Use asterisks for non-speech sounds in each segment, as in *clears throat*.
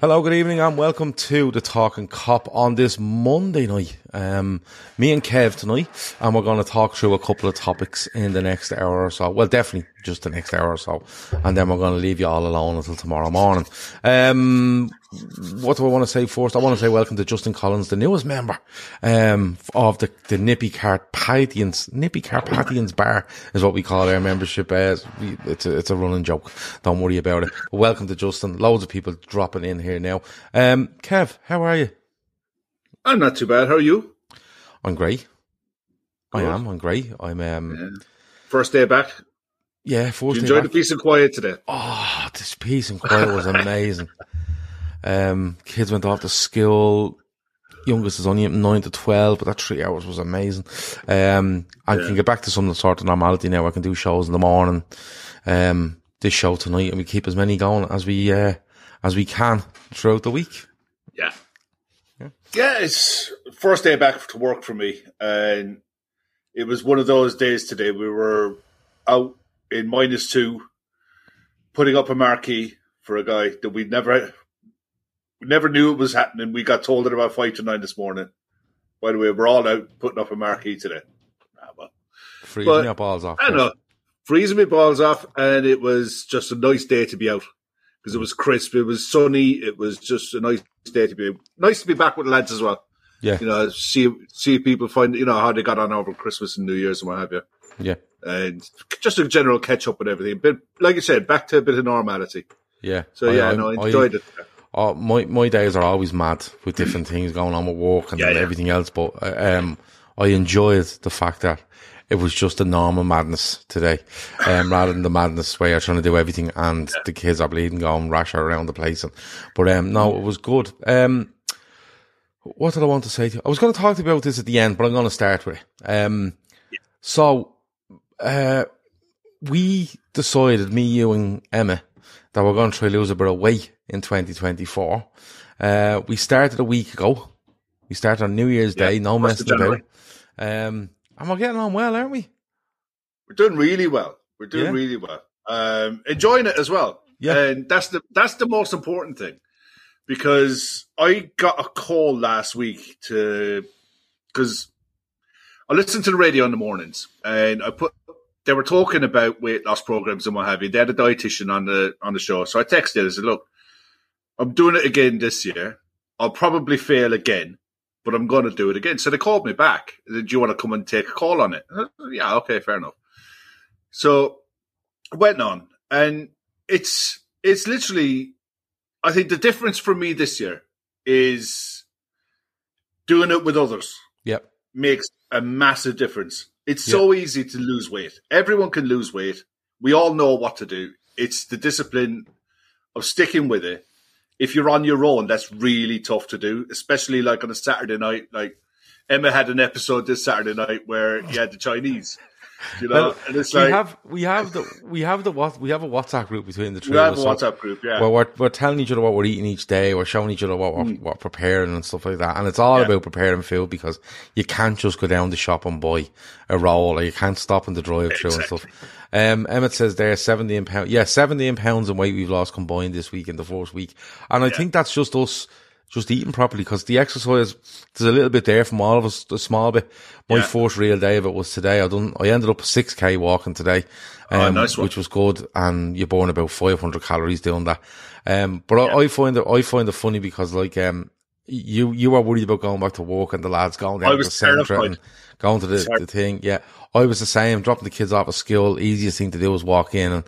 Hello, good evening, and welcome to the Talkin' Kop on this Monday night. Um, me and Kev tonight, and we're going to talk through a couple of topics in the next hour or so. Well, definitely just the next hour or so, and then we're going to leave you all alone until tomorrow morning. Um, what do I want to say first? I want to say welcome to Justin Collins, the newest member um, of the, the Nippy Carpathians. Nippy Carpathians Bar is what we call our membership. Uh, we- it's, a, it's a running joke. Don't worry about it. Welcome to Justin. Loads of people dropping in here now. Um, Kev, how are you? I'm not too bad. How are you? I'm great. I am. I'm great. I'm. Um, First day back. yeah. Did First you day enjoy the peace and quiet today? Oh, this peace and quiet was amazing. Um, kids went off to school. Youngest is only nine to twelve, but that three hours was amazing. Um, I Yeah. can get back to some sort of normality now. I can do shows in the morning. Um, this show tonight, and we keep as many going as we uh, as we can throughout the week. Yeah. Yeah, it's first day back to work for me. And it was one of those days today. We were out in minus two, putting up a marquee for a guy that we never we never knew it was happening. We got told at about five to nine this morning. By the way, we're all out putting up a marquee today. Ah, well, Freezing But- your balls off. I know. Freezing my balls off, and it was just a nice day to be out because it was crisp. It was sunny. It was just a nice day to be nice to be back with the lads as well. Yeah. You know, see see people find you know how they got on over Christmas and New Year's and what have you, Yeah, and just a general catch up and everything. But like I said, back to a bit of normality. yeah. So I- yeah, I- no, I I- enjoyed it. Oh, my my days are always mad with different things going on with work and Yeah, yeah. everything else. But uh, um, I enjoyed the fact that it was just a normal madness today, um, rather than the madness where you're trying to do everything and the kids are bleeding, going rash around the place. And, but um, no, it was good. Um, what did I want to say to you? I was going to talk to you about this at the end, but I'm going to start with it. Um, so, uh, we decided, me, you, and Emma, that we're going to try to lose a bit of weight in 2024. Uh, we started a week ago. We started on New Year's Yeah, Day, no messing about. Um, and we're getting on well, aren't we? We're doing really well. We're doing Yeah. really well. Um, enjoying it as well. Yeah. And that's the that's the most important thing. Because I got a call last week to because I listened to the radio in the mornings and I put they were talking about weight loss programs and what have you. They had a dietitian on the on the show. So I texted I said, look, I'm doing it again this year. I'll probably fail again, but I'm going to do it again. So they called me back. Do you want to come and take a call on it? Said, yeah, okay, fair enough. So went on, and it's it's literally, I think the difference for me this year is doing it with others Yep. makes a massive difference. It's so easy to lose weight. Everyone can lose weight. We all know what to do. It's the discipline of sticking with it. If you're on your own, that's really tough to do, especially like on a Saturday night. Like Emma had an episode this Saturday night where he had the Chinese. You know, Well, and it's we like have we have the we have the what we have a WhatsApp group between the three we have a so WhatsApp group. Yeah, Where we're, we're telling each other what we're eating each day. We're showing each other what we're, what we're preparing and stuff like that. And it's all Yeah. about preparing food because you can't just go down the shop and buy a roll or you can't stop in the drive through and stuff. Um, Emmett says there, 17 pounds. Yeah, 17 pounds in weight we've lost combined this week in the first week. And I think that's just us just eating properly because the exercise, there's a little bit there from all of us, a small bit. My Yeah. first real day of it was today. I done, I ended up 6k walking today. Oh, Um, nice one. which was good, and you burn about 500 calories doing that. Um, but I, I find it, I find it funny because like, um, you, you were worried about going back to work and the lads going down I to was the centre and going to the, the thing. Yeah. I was the same, dropping the kids off at school. Easiest thing to do was walk in and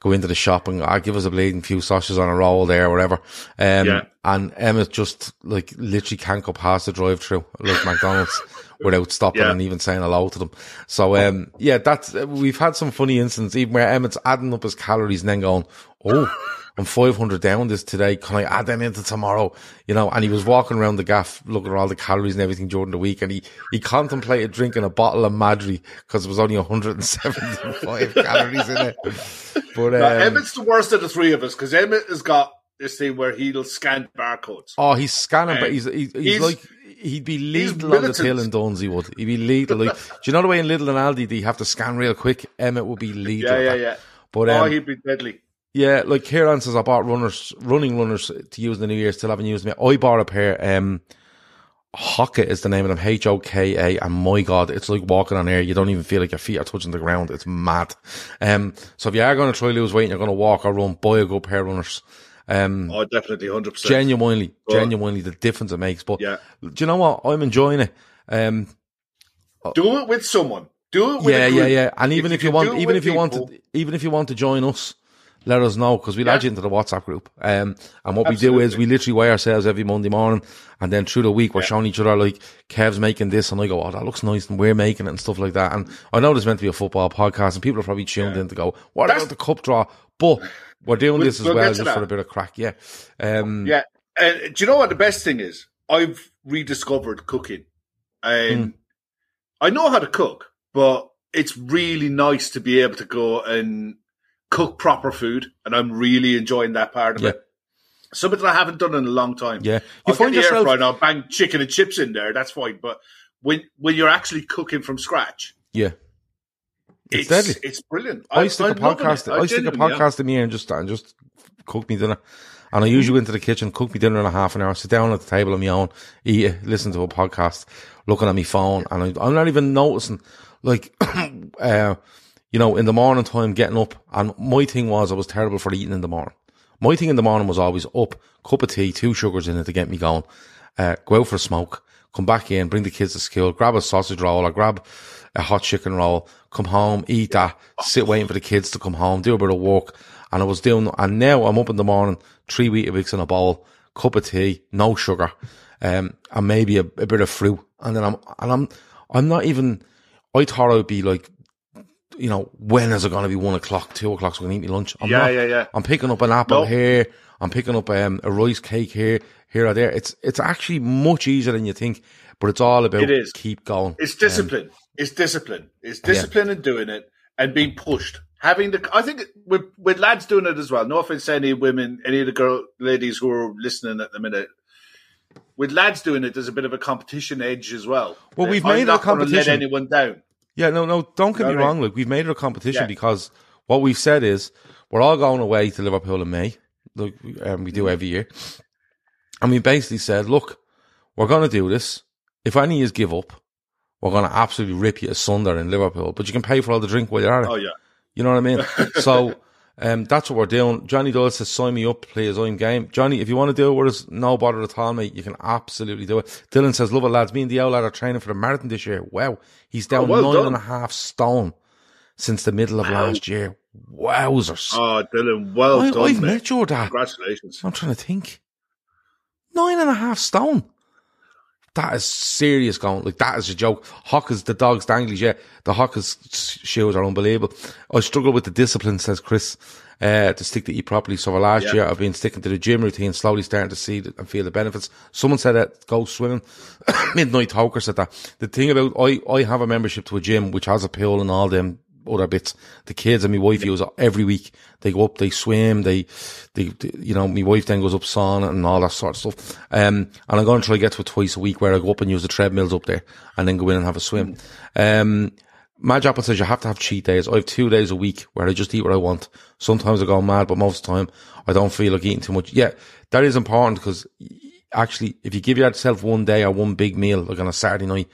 go into the shop and I give us a bleeding few sausages on a roll there or whatever. Um, Yeah. and Emma just like literally can't go past the drive through like McDonald's *laughs* without stopping Yeah. and even saying hello to them. So, um, yeah, that's, we've had some funny instances even where Emmett's adding up his calories and then going, Oh, I'm 500 down this today. Can I add them into tomorrow? You know, and he was walking around the gaff looking at all the calories and everything during the week and he, he contemplated drinking a bottle of Madri because it was only 175 *laughs* calories in it. But, Now, um, Emmett's the worst of the three of us because Emmett has got this thing where he'll scan barcodes. Oh, he's scanning, but Um, he's, he's, he's, he's- like, he'd be lethal on the till in Dunnes, he would. He'd be lethal. Like, *laughs* do you know the way in Lidl and Aldi, they have to scan real quick? Emmett would be lethal. Yeah, yeah, yeah. But, oh, um, he'd be deadly. Yeah, like Kieran says, I bought runners, running runners to use in the new year, still haven't used them yet. I bought a pair, um, Hoka is the name of them, H-O-K-A, and my God, it's like walking on air. You don't even feel like your feet are touching the ground. It's mad. Um, so if you are going to try lose weight and you're going to walk or run, buy a good pair of runners. Um, Oh, definitely, hundred percent. genuinely, genuinely the difference it makes. But Yeah. do you know what? I'm enjoying it. Um, Do it with someone. Do it with yeah, a yeah, yeah. And even if, you can want, even if you want to, even if you want to join us, let us know because we'll Yeah. add you into the WhatsApp group. Um, and what we do is we literally weigh ourselves every Monday morning, and then through the week we're Yeah. showing each other like Kev's making this, and I go, oh, that looks nice, and we're making it and stuff like that. And I know there's meant to be a football podcast, and people are probably tuned in to go, what That's- about the cup draw? But we're doing We'll- this as we'll well get to just for a bit of crack. Yeah. Um, Yeah. And do you know what the best thing is? I've rediscovered cooking. And Hmm. I know how to cook, but it's really nice to be able to go and cook proper food. And I'm really enjoying that part of Yeah. it. Something that I haven't done in a long time. Yeah. You I'll find get the air yourself- fryer and I'll bang chicken and chips in there. That's fine. But when when you're actually cooking from scratch, Yeah. It's it's it's brilliant. I stick a I'm loving podcast. it. I, stick a am. podcast in me and just and just cook me dinner. And I usually go into the kitchen, cook me dinner in a half an hour, sit down at the table on my own, eat it, listen to a podcast, looking at my phone, and I, I'm not even noticing, like, *clears throat* uh, you know, in the morning time, getting up. And my thing was, I was terrible for eating in the morning. My thing in the morning was always up, cup of tea, two sugars in it to get me going, uh, go out for a smoke, come back in, bring the kids to school, grab a sausage roll or grab a hot chicken roll, come home, eat that, sit waiting for the kids to come home, do a bit of work. And I was doing, and now I'm up in the morning, three Weetabix in a bowl, cup of tea, no sugar, um, and maybe a, a bit of fruit. And then I'm, and I'm, I'm not even, I thought I would be like, you know, when is it going to be one o'clock, two o'clock, so I can eat my lunch? I'm Yeah, not. yeah, yeah. I'm picking up an apple No. here. I'm picking up um, a rice cake here, here or there. It's it's actually much easier than you think, but it's all about It is. keep going. It's discipline. it's discipline. It's discipline in doing it and being pushed. Having the, I think with with lads doing it as well. No offense to any women, any of the girl ladies who are listening at the minute. With lads doing it, there's a bit of a competition edge as well. Well, we've I'm made a competition. Let anyone down. Yeah, no, no, don't get You know me wrong. Look, we've made it a competition Yeah. because what we've said is we're all going away to Liverpool in May, like um, we do Mm. every year, and we basically said, look, we're going to do this. If any of you give up, we're going to absolutely rip you asunder in Liverpool, but you can pay for all the drink while you're at it. Oh yeah, You know what I mean? *laughs* so um, that's what we're doing. Johnny Doyle says, sign me up, play his own game. Johnny, if you want to do it with us, no bother at all, mate. You can absolutely do it. Dylan says, love it, lads. Me and the old lad are training for the marathon this year. Wow. He's down Oh, well nine done. and a half stone since the middle of last year. Wowzers. oh Dylan, well I, done, I've mate. met your dad. Congratulations. I'm trying to think. Nine and a half stone. That is serious going. Like, that is a joke. Hokas, the dog's danglies, yeah. The Hokas shoes are unbelievable. I struggle with the discipline, says Chris. uh, to stick to eat properly. So for last Yeah. year, I've been sticking to the gym routine, slowly starting to see the, and feel the benefits. Someone said that go swimming. *coughs* Midnight Toker said that. The thing about I, I have a membership to a gym which has a pool and all them other bits. The kids and my wife use it every week. They go up, they swim, they, they, they- you know, my wife then goes up sauna and all that sort of stuff. Um, and I'm going to try to get to it twice a week where I go up and use the treadmills up there and then go in and have a swim. Um, Madge Apple says you have to have cheat days. I have two days a week where I just eat what I want. Sometimes I go mad, but most of the time I don't feel like eating too much. Yeah, that is important because actually, if you give yourself one day or one big meal, like on a Saturday night,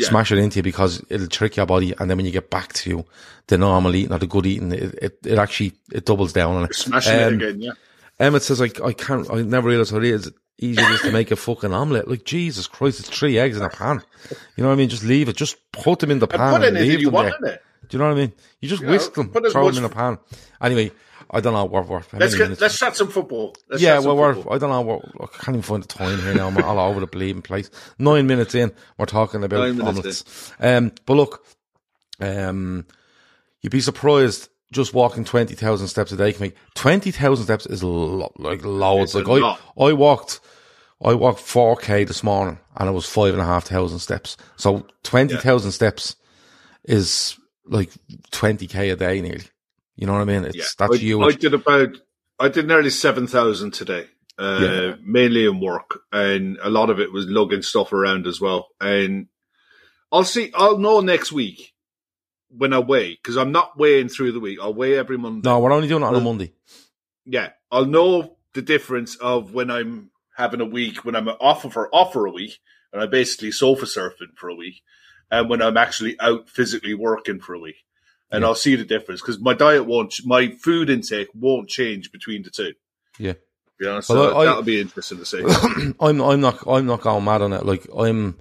smash it into you because it'll trick your body. And then when you get back to the normal eating or the good eating, it, it, it actually, it doubles down on it. Smashing Um, it again, yeah. Emmett says, like, I can't, I never realized how it is easy it is to make a fucking omelette. Like, Jesus Christ, it's three eggs in a pan. You know what I mean? Just leave it. Just put them in the And pan put and leave you them want there. Do you know what I mean? You just Yeah, whisk them, put as throw them in a pan. Anyway, I don't know. We're, we're, Let's get, let's chat some football. Let's yeah, well, we're, football. I don't know. We're, I can't even find the time here now. I'm all over the bleeding place. Nine minutes in, we're talking about Nine omelets. Um, but look, um, you'd be surprised just walking 20,000 steps a day can make 20,000 steps is lo- like loads. It's Like I, lot. I walked, I walked 4k this morning and it was five and a half thousand steps. So 20,000 steps is like 20k a day nearly. You know what I mean? It's, Yeah. that's I, huge. I did about, I did nearly 7,000 today, uh, Yeah. mainly in work. And a lot of it was lugging stuff around as well. And I'll see, I'll know next week when I weigh, because I'm not weighing through the week. I'll weigh every Monday. no, we're only doing it on a Monday. Yeah. I'll know the difference of when I'm having a week, when I'm off for, off for a week, and I'm basically sofa surfing for a week, and when I'm actually out physically working for a week. And Yeah. I'll see the difference because my diet won't, ch- my food intake won't change between the two. Yeah. You know, Well, so I- that'll be interesting to see. *clears throat* I'm I'm not I'm not going mad on it. Like I'm,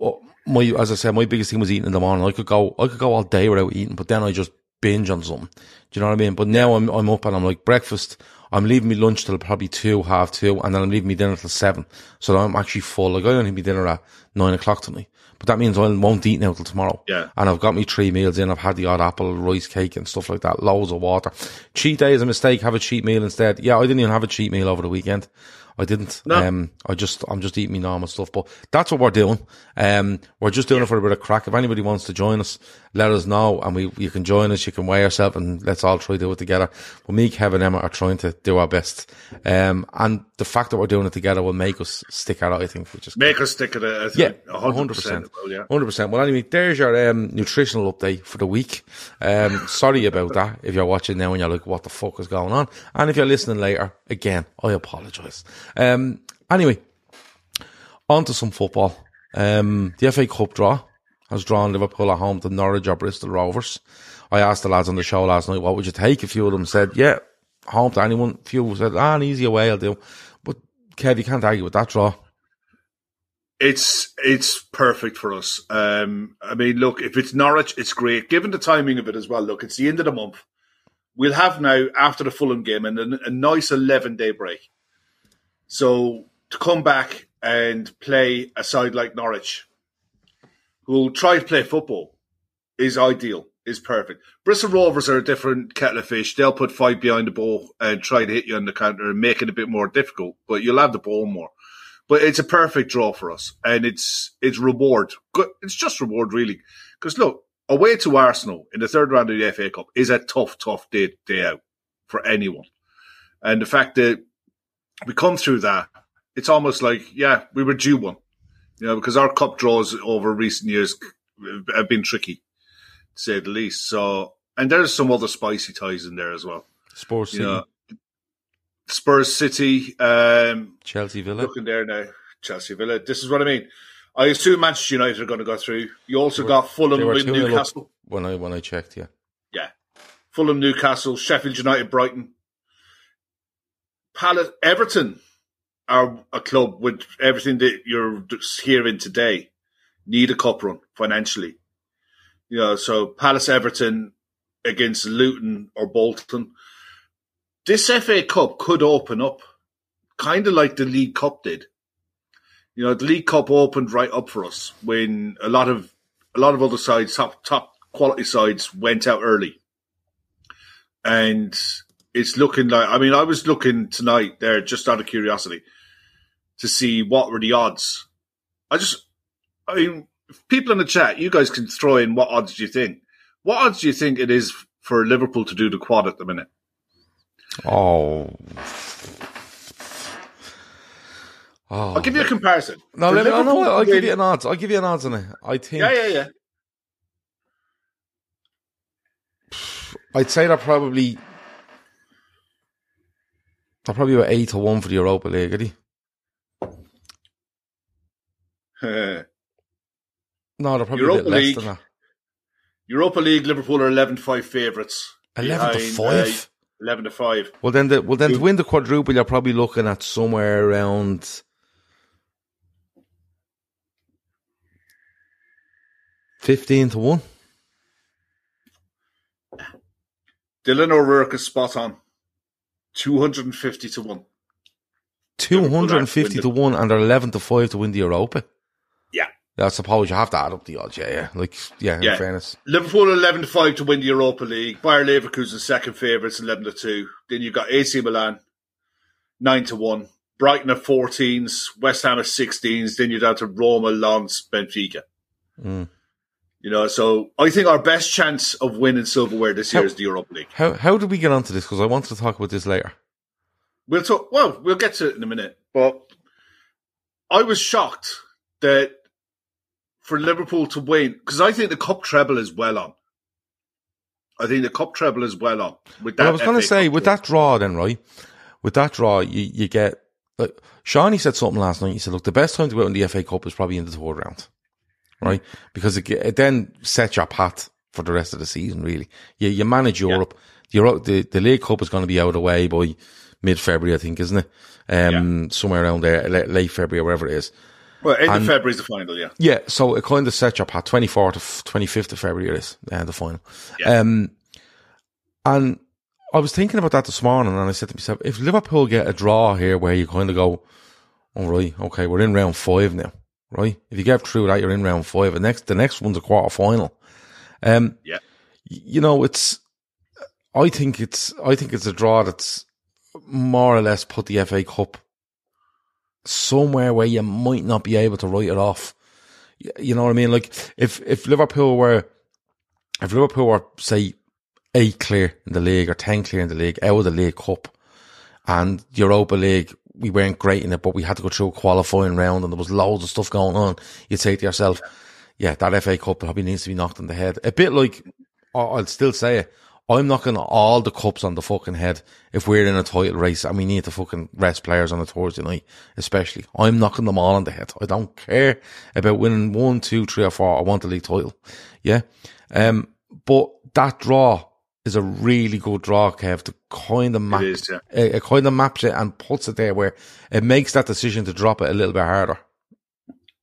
uh, my as I said, my biggest thing was eating in the morning. I could go I could go all day without eating, but then I just binge on something. Do you know what I mean? But now I'm I'm up and I'm like breakfast. I'm leaving me lunch till probably two, half two, and then I'm leaving me dinner till seven. So I'm actually full. Like I don't need me dinner at nine o'clock tonight. But that means I won't eat now till tomorrow. Yeah. And I've got me three meals in. I've had the odd apple, rice cake and stuff like that. Loads of water. Cheat day is a mistake. Have a cheat meal instead. Yeah, I didn't even have a cheat meal over the weekend. I didn't. No. Um, I just, I'm just eating me normal stuff. But that's what we're doing. Um, we're just doing it for a bit of crack. If anybody wants to join us, let us know, and we, you can join us. You can weigh yourself, and let's all try to do it together. But me, Kevin, Emma are trying to do our best. Um, and the fact that we're doing it together will make us stick it. I think, which is Make us stick at it. Yeah, think, hundred percent. Yeah. hundred percent. Well, anyway, there's your um, nutritional update for the week. Um, sorry about that. If you're watching now and you're like, "What the fuck is going on?" and if you're listening later, again, I apologise. Um, anyway, on to some football. Um, the FA Cup draw has drawn Liverpool at home to Norwich or Bristol Rovers. I asked the lads on the show last night, "What would you take?" A few of them said, "Yeah, home to anyone." A few said, "Ah, an easier way I'll do." But Kev, you can't argue with that draw. It's it's perfect for us. Um, I mean, look, if it's Norwich, it's great. Given the timing of it as well. Look, it's the end of the month. We'll have now after the Fulham game and a, nice eleven day break. So to come back and play a side like Norwich, who'll try to play football, is ideal. Is perfect. Bristol Rovers are a different kettle of fish. They'll put five behind the ball and try to hit you on the counter and make it a bit more difficult. But you'll have the ball more but it's a perfect draw for us, and it's it's reward. It's just reward really, because look, away to Arsenal in the third round of the FA Cup is a tough, tough day day out for anyone, and the fact that we come through that, it's almost like yeah, we were due one, you know, because our cup draws over recent years have been tricky, to say the least. So, and there's some other spicy ties in there as well. Spurs You City, know, Spurs City, um, Chelsea Villa. looking there now, Chelsea Villa. This is what I mean. I assume Manchester United are going to go through. You also were- got Fulham with 2 nil up Newcastle. when I when I checked. Yeah, Yeah. Fulham, Newcastle, Sheffield United, Brighton. Palace, Everton are a club with everything that you're hearing today. Need a cup run financially. You know, so Palace, Everton against Luton or Bolton. This FA Cup could open up, kind of like the League Cup did. You know, the League Cup opened right up for us when a lot of a lot of other sides, top top quality sides, went out early, and it's looking like. I mean, I was looking tonight there just out of curiosity to see what were the odds. I just, I mean, people in the chat, you guys can throw in what odds do you think? What odds do you think it is for Liverpool to do the quad at the minute? Oh. Oh. I'll give you a comparison. No, let me, oh, no, Liverpool I'll give you an odds. I'll give you an odds on it. I think Yeah, yeah, yeah. I'd say they're probably they're probably about eight to one for the Europa League, are they? *laughs* No, they're probably Europa a bit less League. than that. Europa League, Liverpool are 11 5 favourites. 11 to 5? Uh, 11 to 5. Well, then, the, well, then to win the quadruple, you're probably looking at somewhere around fifteen to one. Dylan O'Rourke is spot on. 250 to 1. Two hundred and fifty to one, and they're eleven to five to win the Europa. Yeah. I suppose you have to add up the odds. Yeah, yeah. Like, yeah. Yeah. In fairness, Liverpool 11 to 5 to win the Europa League. Bayer Leverkusen second favourites 11 to 2. Then you've got AC Milan 9 to 1. Brighton at 14s. West Ham at 16s. Then you're down to Roma, Lens, Benfica. Mm. You know, so I think our best chance of winning silverware this year is the Europa League. how how did we get onto this? Because I wanted to talk about this later. We'll talk. Well, we'll get to it in a minute. But I was shocked that for Liverpool to win because I think the cup treble is well on. I think the cup treble is well on. With that, Well, I was going to say Cup with treble. that draw, then right, with that draw, you you get like Shawnee said something last night. He said, "Look, the best time to go out in the FA Cup is probably in the third round, right? Because it, it then sets your path for the rest of the season. Really, you you manage Europe. Euro, the the League Cup is going to be out of the way by mid February, I think, isn't it? Um, somewhere around there, late, late February, or wherever it is. well, end of February is the final. Yeah, Yeah, so it kind of sets your path. Twenty fourth to twenty fifth of February it is uh, the final. Um, and I was thinking about that this morning, and I said to myself, if Liverpool get a draw here, where you kind of go, all right, okay, we're in round five now, right? If you get through that, you're in round five. And next, the next one's a quarter final. Um, Yeah. you know, it's. I think it's. I think it's a draw that's more or less put the FA Cup somewhere where you might not be able to write it off. You know what I mean? Like if if Liverpool were, if Liverpool were say eight clear in the league or ten clear in the league out of the League Cup, and Europa League we weren't great in it, but we had to go through a qualifying round and there was loads of stuff going on. You'd say to yourself, yeah, that FA Cup probably needs to be knocked on the head. A bit like I'll still say it. I'm knocking all the cups on the fucking head if we're in a title race and we need to fucking rest players on a Thursday night, especially. I'm knocking them all on the head. I don't care about winning one, two, three, or four. I want the league title. Yeah. Um, but that draw is a really good draw, Kev, to kind of map is, yeah. it, it kind of maps it and puts it there where it makes that decision to drop it a little bit harder.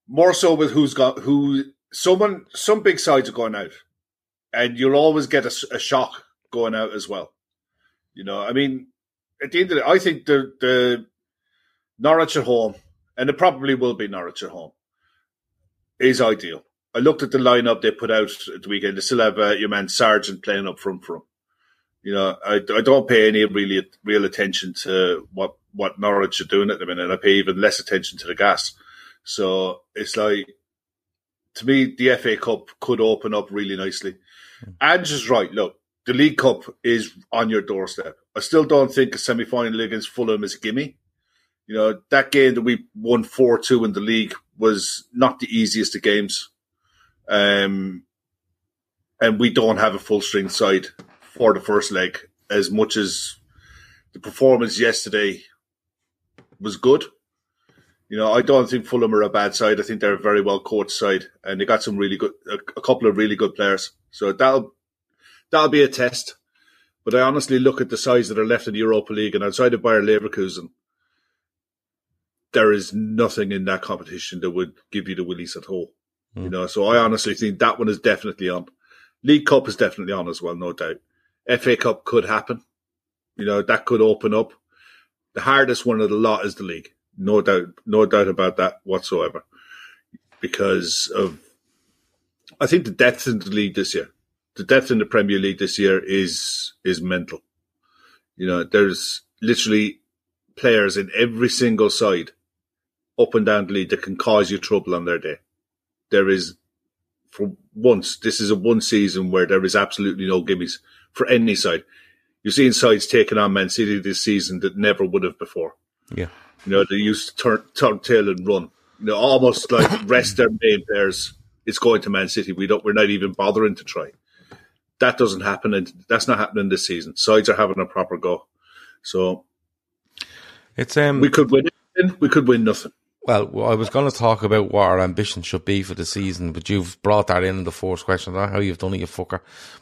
more so with who's got who. Someone, some big sides are going out, and you'll always get a shock going out as well. You know, I mean, at the end of the, I think the the Norwich at home, and it probably will be Norwich at home, is ideal. I looked at the lineup they put out at the weekend. They still have uh, your man Sargent playing up front for them. You know, I, I don't pay any really real attention to what what Norwich are doing at the minute. I pay even less attention to the gas. So it's like, to me, the FA Cup could open up really nicely. Ange is right. Look, the League Cup is on your doorstep. I still don't think a semi final against Fulham is a gimme. You know, that game that we won 4 2 in the league was not the easiest of games. Um, and we don't have a full string side for the first leg as much as the performance yesterday was good. You know, I don't think Fulham are a bad side. I think they're a very well coached side, and they got some really good, a, a couple of really good players. So that'll that'll be a test. But I honestly look at the sides that are left in the Europa League, and outside of Bayer Leverkusen, there is nothing in that competition that would give you the willies at all. You hmm. know, so I honestly think that one is definitely on. League Cup is definitely on as well, no doubt. FA Cup could happen. You know, that could open up. The hardest one of the lot is the league. No doubt, no doubt about that whatsoever. Because of, I think the depth in the league this year, the depth in the Premier League this year is, is mental. You know, there's literally players in every single side up and down the league that can cause you trouble on their day. There is, for once, this is a one season where there is absolutely no gimmies for any side. You're seeing sides taking on Man City this season that never would have before. Yeah. You know, they used to turn, turn tail and run. You know, almost like *coughs* rest their main players. It's going to Man City. We don't. We're not even bothering to try. That doesn't happen, and that's not happening this season. Sides are having a proper go. So It's um we could win. We could win nothing. Well, I was going to talk about what our ambition should be for the season, but you've brought that in, in the fourth question. I how you've done it, you fucker.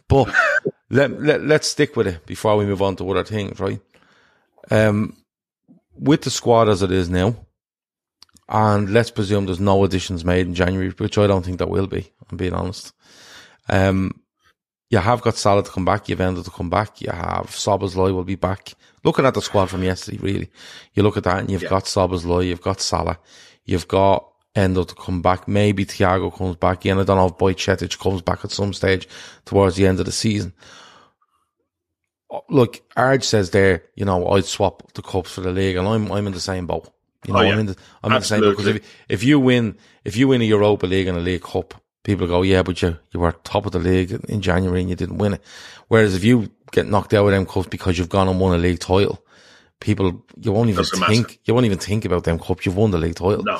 But *laughs* let, let, let's stick with it before we move on to other things, right? Um, with the squad as it is now, and let's presume there's no additions made in January, which I don't think there will be, I'm being honest. Um, you have got Salah to come back, you've Endo to come back, you have Szoboszlai will be back. Looking at the squad from yesterday, really, you look at that and you've Yeah. got Szoboszlai, you've got Salah, you've got Endo to come back, maybe Thiago comes back in, I don't know if Bajcetic comes back at some stage towards the end of the season. Oh, look, Arj says there, you know, I'd swap the cups for the league, and I'm I'm in the same boat. You oh, know, Oh, yeah. I'm in the I'm in the same boat because if if you win if you win a Europa League and a League Cup, people go, yeah, but you you were top of the league in January and you didn't win it. Whereas if you get knocked out with them cups because you've gone and won a league title, people you won't even Doesn't matter. think you won't even think about them cups. You've won the league title. No.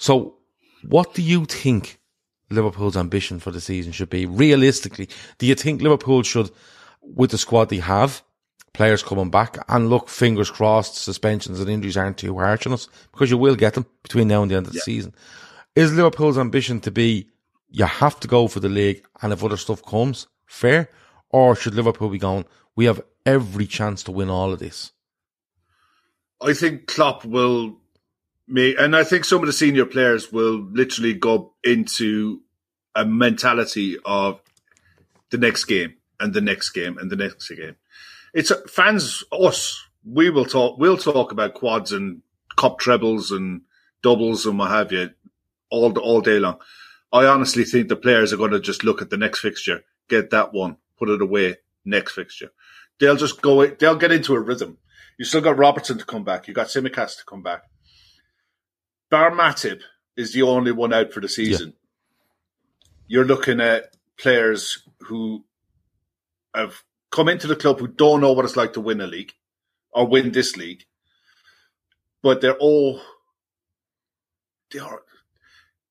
So, what do you think Liverpool's ambition for the season should be? Realistically, do you think Liverpool should, with the squad they have, players coming back, and look, fingers crossed, suspensions and injuries aren't too harsh on us because you will get them between now and the end of the season. Is Liverpool's ambition to be you have to go for the league, and if other stuff comes, fair, or should Liverpool be going? We have every chance to win all of this. I think Klopp will make, and I think some of the senior players will literally go into a mentality of the next game and the next game and the next game. It's fans, us. We will talk. We'll talk about quads and cop trebles and doubles and what have you all all day long. I honestly think the players are going to just look at the next fixture, get that one, put it away. Next fixture, they'll just go. They'll get into a rhythm. You still got Robertson to come back. You got Tsimikas to come back. Bar Matip is the only one out for the season. You're looking at players who have come into the club who don't know what it's like to win a league or win this league, but they're all they are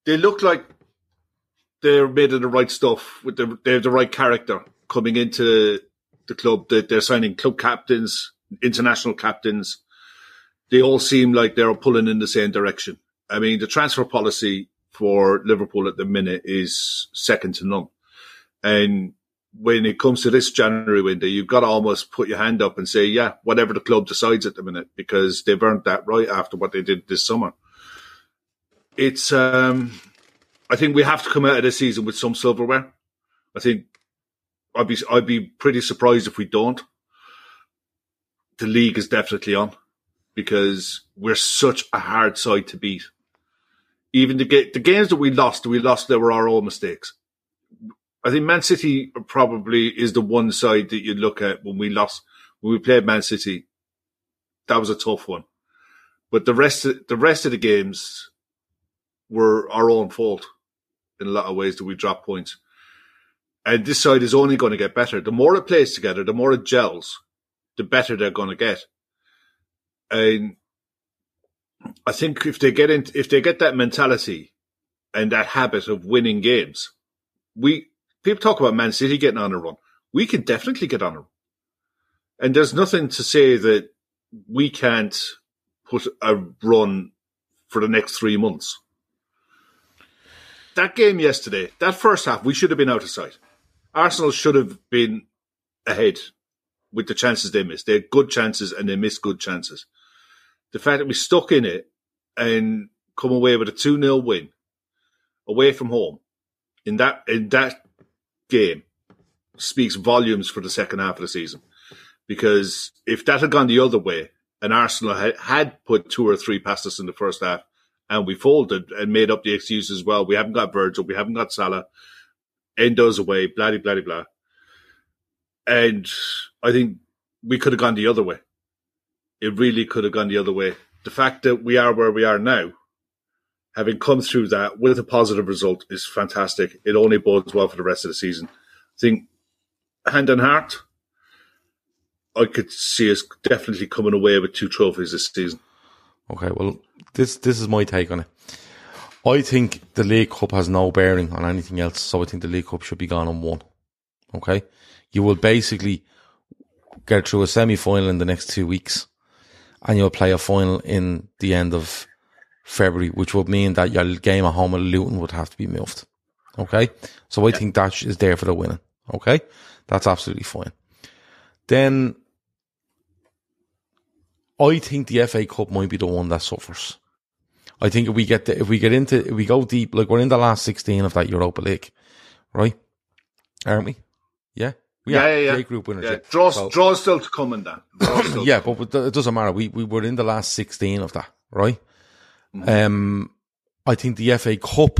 they look like they're made of the right stuff with the they have the right character coming into the club. That they're signing club captains, international captains. They all seem like they're pulling in the same direction. I mean, the transfer policy for Liverpool at the minute is second to none. And when it comes to this January window, you've got to almost put your hand up and say, yeah, whatever the club decides at the minute, because they've earned that right after what they did this summer. It's, um, I think we have to come out of this season with some silverware. I think I'd be, I'd be pretty surprised if we don't. The league is definitely on because we're such a hard side to beat. Even the, the games that we lost, we lost, they were our own mistakes. I think Man City probably is the one side that you look at when we lost, when we played Man City. That was a tough one. But the rest, of, the rest of the games were our own fault in a lot of ways that we dropped points. And this side is only going to get better. The more it plays together, the more it gels, the better they're going to get. And I think if they get in, if they get that mentality and that habit of winning games, we people talk about Man City getting on a run. We can definitely get on a run. And there's nothing to say that we can't put a run for the next three months. That game yesterday, that first half, we should have been out of sight. Arsenal should have been ahead with the chances they missed. They had good chances and they missed good chances. The fact that we stuck in it and come away with a 2 0 win away from home in that in that game speaks volumes for the second half of the season. Because if that had gone the other way and Arsenal had, had put two or three past us in the first half and we folded and made up the excuse as well, we haven't got Virgil, we haven't got Salah, Endo's away, blah, blah, blah, blah. And I think we could have gone the other way. It really could have gone the other way. The fact that we are where we are now, having come through that with a positive result, is fantastic. It only bodes well for the rest of the season. I think, hand on heart, I could see us definitely coming away with two trophies this season. Okay, well, this this is my take on it. I think the League Cup has no bearing on anything else, so I think the League Cup should be gone on one. Okay, you will basically get through a semi final in the next two weeks, and you'll play a final in the end of February, which would mean that your game at home at Luton would have to be moved. Okay, so I think that is there for the winning. Okay, that's absolutely fine. Then I think the FA Cup might be the one that suffers. I think if we get the, if we get into if we go deep, like we're in the last sixteen of that Europa League, right? Aren't we? Yeah. Yeah, yeah, yeah. J group winners. Yeah, yeah. draws, So- draws still to come in that. *coughs* Still yeah, but it doesn't matter. We we were in the last sixteen of that, right? Um, I think the FA Cup.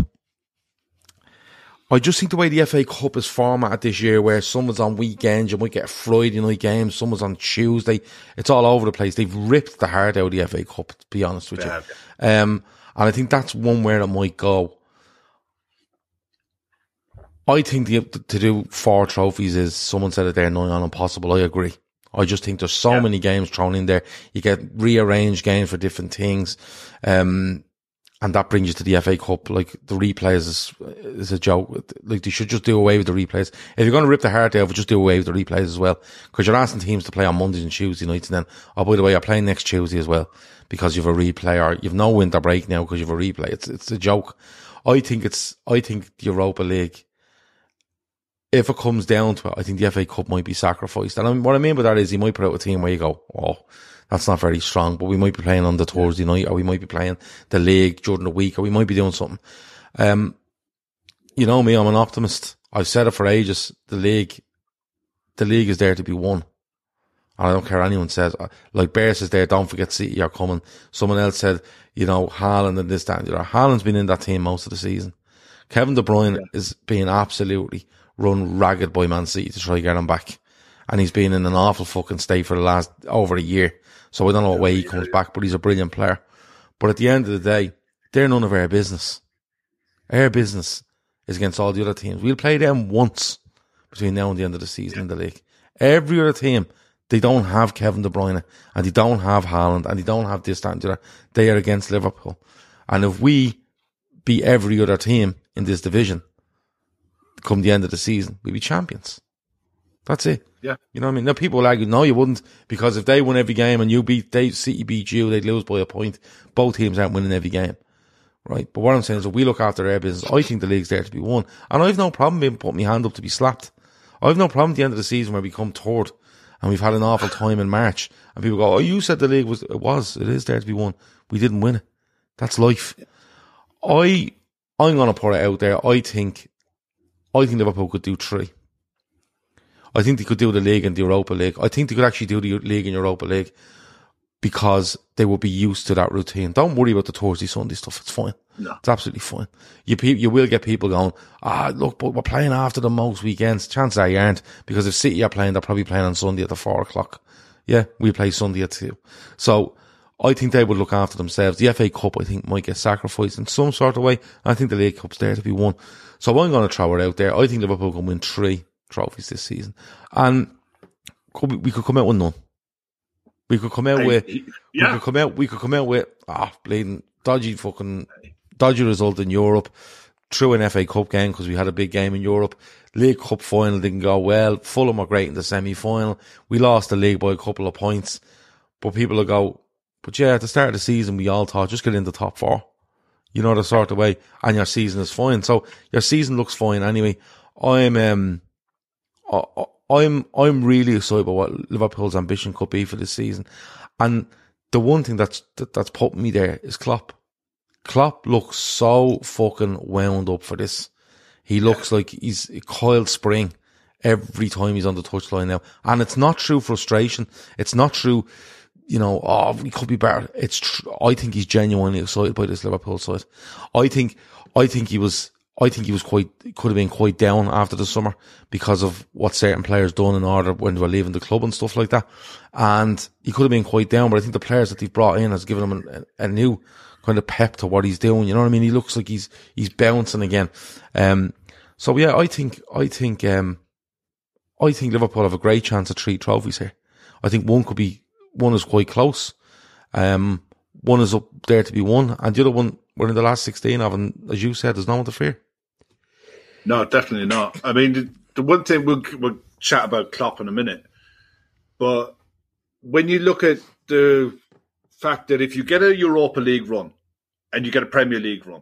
I just think the way the FA Cup is formatted this year, where someone's on weekends, you might get a Friday night game, someone's on Tuesday. It's all over the place. They've ripped the heart out of the FA Cup, to be honest with They you. Um, and I think that's one where it might go. I think the, to do four trophies is someone said it there, nigh on impossible. I agree. I just think there's so many games thrown in there. You get rearranged games for different things. Um, and that brings you to the FA Cup. Like the replays is, is a joke. Like they should just do away with the replays. If you're going to rip the heart out, just do away with the replays as well. Cause you're asking teams to play on Mondays and Tuesday nights. And then, oh, by the way, you're playing next Tuesday as well because you've a replay or you've no winter break now because you've a replay. It's, it's a joke. I think it's, I think the Europa League, if it comes down to it, I think the FA Cup might be sacrificed. And what I mean by that is he might put out a team where you go, oh, that's not very strong, but we might be playing on the Thursday night or we might be playing the league during the week or we might be doing something. Um, you know me, I'm an optimist. I've said it for ages. The league, the league is there to be won. And I don't care anyone says. Like Bear says there, don't forget City are coming. Someone else said, you know, Haaland and this, that, and the other. Haaland's been in that team most of the season. Kevin De Bruyne is being absolutely run ragged by Man City to try to get him back. And he's been in an awful fucking state for the last over a year. So I don't know what way he comes back, but he's a brilliant player. But at the end of the day, they're none of our business. Our business is against all the other teams. We'll play them once between now and the end of the season in the league. Every other team, they don't have Kevin De Bruyne and they don't have Haaland and they don't have this, that, and the other. They are against Liverpool. And if we beat every other team in this division come the end of the season, we'll be champions. That's it. Yeah. You know what I mean? Now people will argue, no, you wouldn't, because if they won every game and you beat, they, City beat you, they'd lose by a point. Both teams aren't winning every game. Right? But what I'm saying is if we look after our business, I think the league's there to be won. And I've no problem being putting my hand up to be slapped. I've no problem at the end of the season where we come third and we've had an awful time in March and people go, oh, you said the league was, it was, it is there to be won. We didn't win it. That's life. I, I'm going to put it out there. I think, I think Liverpool could do three. I think they could do the league and the Europa League. I think they could actually do the league and Europa League because they will be used to that routine. Don't worry about the Thursday, Sunday stuff. It's fine. No. It's absolutely fine. You pe- you will get people going, ah, look, but we're playing after the most weekends. Chances are you aren't because if City are playing, they're probably playing on Sunday at the four o'clock. Yeah, we play Sunday at two. So I think they would look after themselves. The FA Cup, I think, might get sacrificed in some sort of way. I think the League Cup's there to be won. So I'm going to throw it out there. I think Liverpool can win three trophies this season. And could we, we could come out with none. We could come out Hey, with, he- we could come out, we could come out with, ah, bleeding, dodgy fucking, dodgy result in Europe. True an FA Cup game because we had a big game in Europe. League Cup final didn't go well. Fulham were great in the semi final. We lost the league by a couple of points. But people will go, but yeah, at the start of the season, we all thought just get in the top four. You know, the sort of way, and your season is fine. So your season looks fine anyway. I'm, um, I, I'm, I'm really excited about what Liverpool's ambition could be for this season. And the one thing that's, that, that's put me there is Klopp. Klopp looks so fucking wound up for this. He looks like he's a coiled spring every time he's on the touchline now. And it's not true frustration. It's not true, you know, oh, we could be better. It's, tr- I think he's genuinely excited by this Liverpool side. I think, I think he was, I think he was quite, could have been quite down after the summer because of what certain players done in order when they were leaving the club and stuff like that. And he could have been quite down, but I think the players that they've brought in has given him a, a new kind of pep to what he's doing. You know what I mean? He looks like he's, he's bouncing again. Um, so yeah, I think, I think, um, I think Liverpool have a great chance of three trophies here. I think one could be, one is quite close. Um, one is up there to be won, and the other one we're in the last 16 of, and as you said, there's no one to fear. No, definitely not. I mean, the, the one thing we'll, we'll chat about Klopp in a minute, but when you look at the fact that if you get a Europa League run and you get a Premier League run,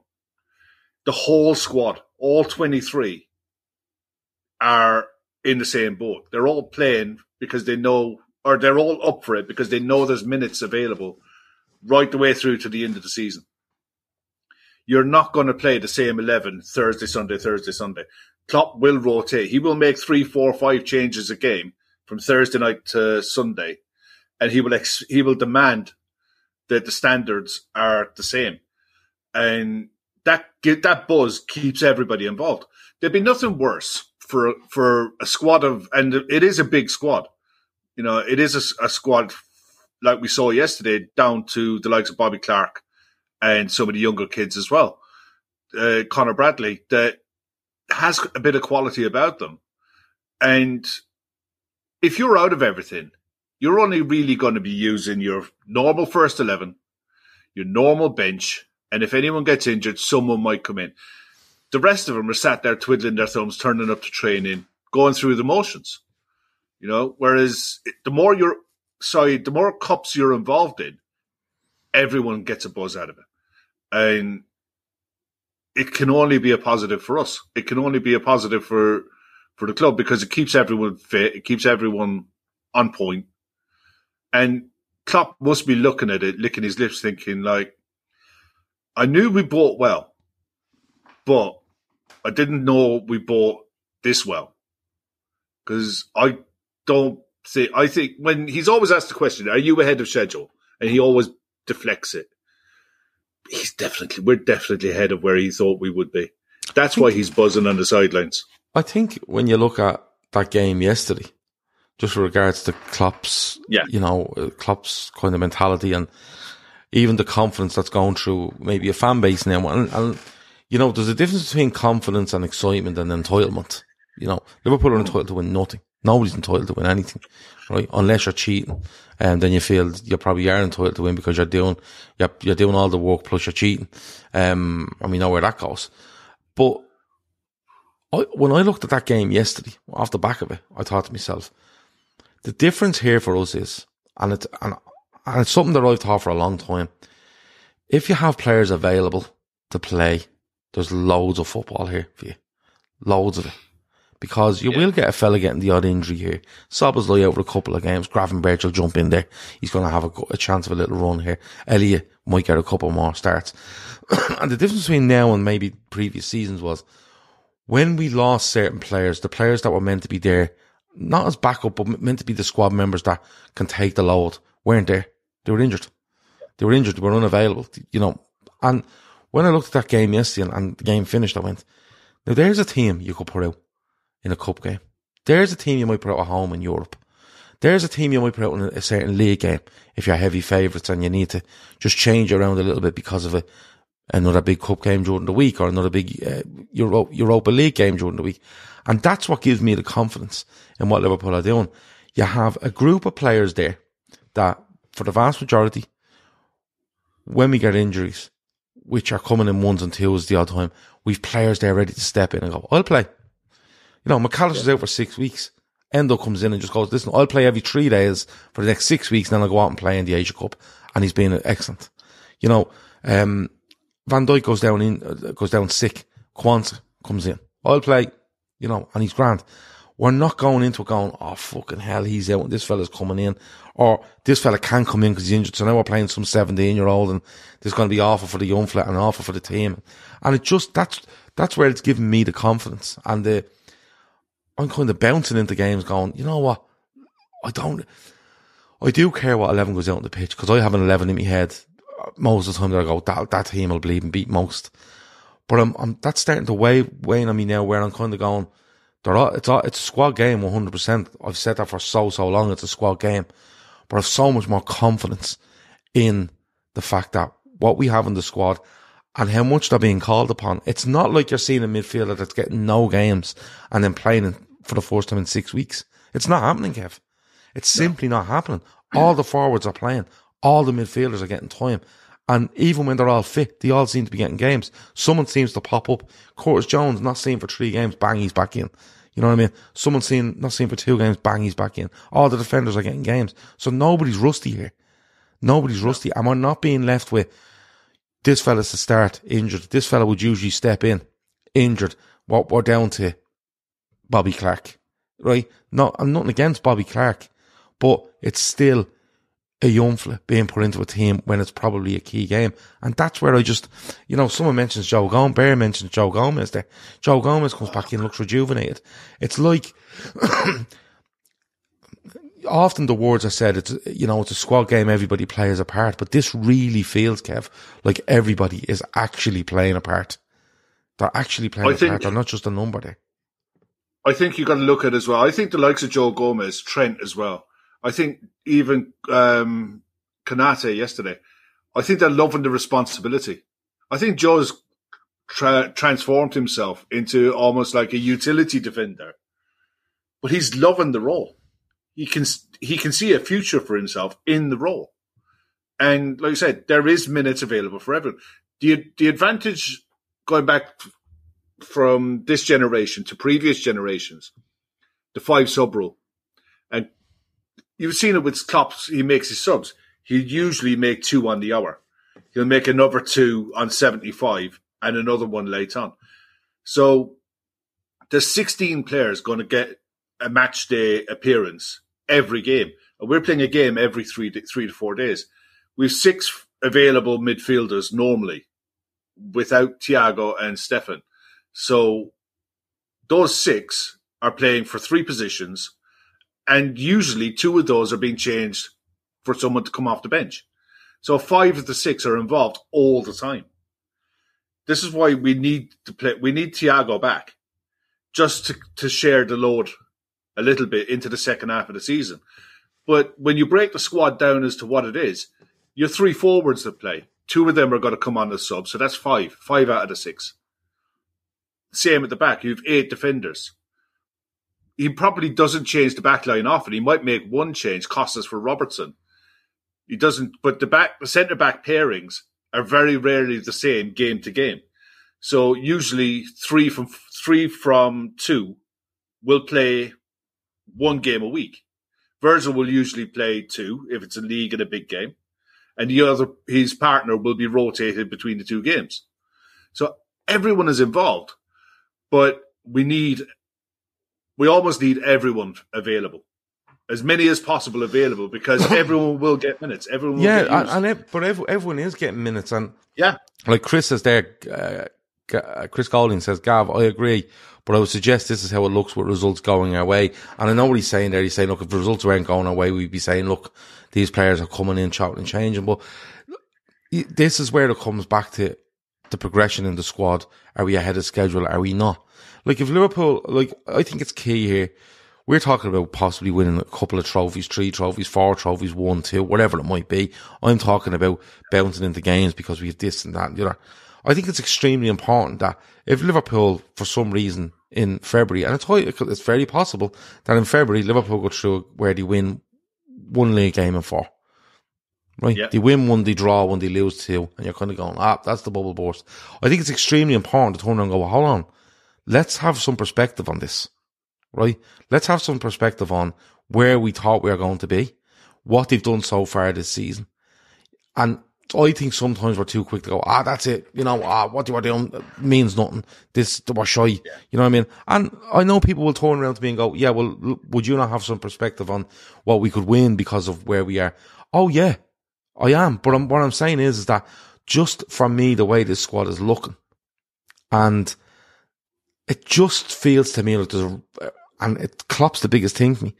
the whole squad, all 23, are in the same boat. They're all playing because they know, or they're all up for it because they know there's minutes available right the way through to the end of the season you're not going to play the same 11 Thursday, Sunday, Thursday, Sunday. Klopp will rotate. He will make three, four, five changes a game from Thursday night to Sunday, and he will ex- he will demand that the standards are the same, and that that buzz keeps everybody involved. There'd be nothing worse for for a squad of, and it is a big squad. You know, it is a squad like we saw yesterday, down to the likes of Bobby Clark and some of the younger kids as well. Uh, Connor Bradley that has a bit of quality about them. And if you're out of everything, you're only really going to be using your normal first 11, your normal bench. And if anyone gets injured, someone might come in. The rest of them are sat there twiddling their thumbs, turning up to training, going through the motions. You know, whereas the more you're, sorry, the more cups you're involved in, everyone gets a buzz out of it. And it can only be a positive for us. It can only be a positive for for the club because it keeps everyone fit, it keeps everyone on point. And Klopp must be looking at it, licking his lips, thinking like, I knew we bought well, but I didn't know we bought this well. Because I don't think I think when he's always asked the question, "Are you ahead of schedule?" and he always deflects it. He's definitely we're definitely ahead of where he thought we would be. That's why he's buzzing on the sidelines. I think when you look at that game yesterday, just with regards to Klopp's, Yeah. you know, uh, Klopp's kind of mentality and even the confidence that's going through maybe a fan base now. And, and, you know, there's a difference between confidence and excitement and entitlement. You know, Liverpool are entitled to win nothing. Nobody's entitled to win anything, right? Unless you're cheating. And then you feel you probably are entitled to win because you're doing, you're, you're doing all the work plus you're cheating. Um, and we know where that goes. But I, when I looked at that game yesterday, off the back of it, I thought to myself, the difference here for us is, and it's, and, and it's something that I've thought for a long time. If you have players available to play, there's loads of football here for you. Loads of it. Because you will get a fella getting the odd injury here. Out for a couple of games. Gravenberch will jump in there. He's going to have a, a chance of a little run here. Elliott might get a couple more starts. *coughs* and the difference between now and maybe previous seasons was when we lost certain players, the players that were meant to be there, not as backup, but meant to be the squad members that can take the load, weren't there. They were injured. They were injured. They were unavailable. You know, and when I looked at that game yesterday and, and the game finished, I went, now there's a team you could put out in a cup game. There's a team you might put out at home in Europe There's a team you might put out in a certain league game if you're heavy favourites and you need to just change around a little bit because of a, another big cup game during the week or another big uh, Euro, Europa League game during the week. And that's what gives me the confidence in what Liverpool are doing. You have a group of players there that, for the vast majority, when we get injuries, which are coming in ones and twos the odd time, we've players there ready to step in and go, I'll play. You know, McAllister's yeah. out for six weeks. Endo comes in and just goes, listen, I'll play every three days for the next six weeks, then I'll go out and play in the Asia Cup. And he's been excellent. You know, um, Van Dijk goes down in, uh, goes down sick. Quansah comes in. I'll play, you know, and he's grand. We're not going into it going, oh, fucking hell, he's out and this fella's coming in. Or this fella can't come in because he's injured. So now we're playing some 17 year old and this is going to be awful for the young flat and awful for the team. And it just, that's, that's where it's given me the confidence and the, I'm kind of bouncing into games going, you know what? I don't, I do care what 11 goes out on the pitch because I have an 11 in my head most of the time that I go, that, that team will believe and beat most. But I'm, I'm, that's starting to weigh, weigh on me now where I'm kind of going, they're all, it's all, it's a squad game 100%. I've said that for so, so long. It's a squad game, but I've so much more confidence in the fact that what we have in the squad and how much they're being called upon. It's not like you're seeing a midfielder that's getting no games and then playing for the first time in six weeks. It's not happening, Kev. It's simply not happening. All the forwards are playing. All the midfielders are getting time. And even when they're all fit, they all seem to be getting games. Someone seems to pop up. Curtis Jones not seen for three games, bang, he's back in. You know what I mean? Someone seen, not seen for two games, bang, he's back in. All the defenders are getting games. So nobody's rusty here. Nobody's rusty. And we're not being left with this fella's to start injured. This fella would usually step in injured. What we're down to Bobby Clark, right? No, I'm nothing against Bobby Clark, but it's still a young fella being put into a team when it's probably a key game. And that's where I just, you know, someone mentions Joe Gomez, Bear mentions Joe Gomez there. Joe Gomez comes back in, looks rejuvenated. It's like, *coughs* often the words are said, it's, you know, it's a squad game, everybody plays a part, but this really feels, Kev, like everybody is actually playing a part. They're actually playing I a think, part. They're not just a number there. I think you've got to look at as well. I think the likes of Joe Gomez, Trent as well. I think even um, Konate yesterday. I think they're loving the responsibility. I think Joe's tra- transformed himself into almost like a utility defender, but he's loving the role. He can he can see a future for himself in the role, and like I said, there is minutes available for everyone. The the advantage going back from this generation to previous generations, the five sub rule. And you've seen it with Klopp, he makes his subs. He'll usually make two on the hour. He'll make another two on 75 and another one late on. So there's 16 players going to get a match day appearance every game. And we're playing a game every three to, three to four days. We've six available midfielders normally without Thiago and Stefan. So those six are playing for three positions, and usually two of those are being changed for someone to come off the bench. So five of the six are involved all the time. This is why we need to play. We need Thiago back just to, to share the load a little bit into the second half of the season. But when you break the squad down as to what it is, you're three forwards that play, two of them are going to come on the sub. So that's five, five out of the six. Same at the back. You have eight defenders. He probably doesn't change the back line often. He might make one change, Kostas for Robertson. He doesn't, but the back, the centre back pairings are very rarely the same game to game. So usually three from three from two will play one game a week. Virgil will usually play two if it's a league and a big game, and the other his partner will be rotated between the two games. So everyone is involved but we need, we almost need everyone available. As many as possible available because *coughs* everyone will get minutes. Everyone yeah, and, and but everyone is getting minutes, and yeah, like Chris is there. Uh, uh, Chris Golding says, Gav, I agree, but I would suggest this is how it looks with results going our way. And I know what he's saying there. He's saying, look, if the results weren't going our way, we'd be saying, look, these players are coming in, chopping and changing. But this is where it comes back to the progression in the squad. Are we ahead of schedule? Are we not? Like if Liverpool, like I think it's key here. We're talking about possibly winning a couple of trophies, three trophies, four trophies, one, two, whatever it might be. I'm talking about bouncing into games because we have this and that and the other. I think it's extremely important that if Liverpool, for some reason, in February, and it's, it's very possible that in February, Liverpool go through where they win one league game in four. Right? Yeah. They win one, they draw one, they lose two, and you're kind of going, ah, that's the bubble burst. I think it's extremely important to turn around and go, well, hold on. Let's have some perspective on this. Right? Let's have some perspective on where we thought we were going to be, what they've done so far this season. And I think sometimes we're too quick to go, ah, that's it. You know, ah, what you are doing means nothing. This, we're shy. You know what I mean? And I know people will turn around to me and go, yeah, well, would you not have some perspective on what we could win because of where we are? Oh, yeah, I am. But I'm, what I'm saying is, is that just from me, the way this squad is looking and it just feels to me like there's a, and it Klopp's the biggest thing for me.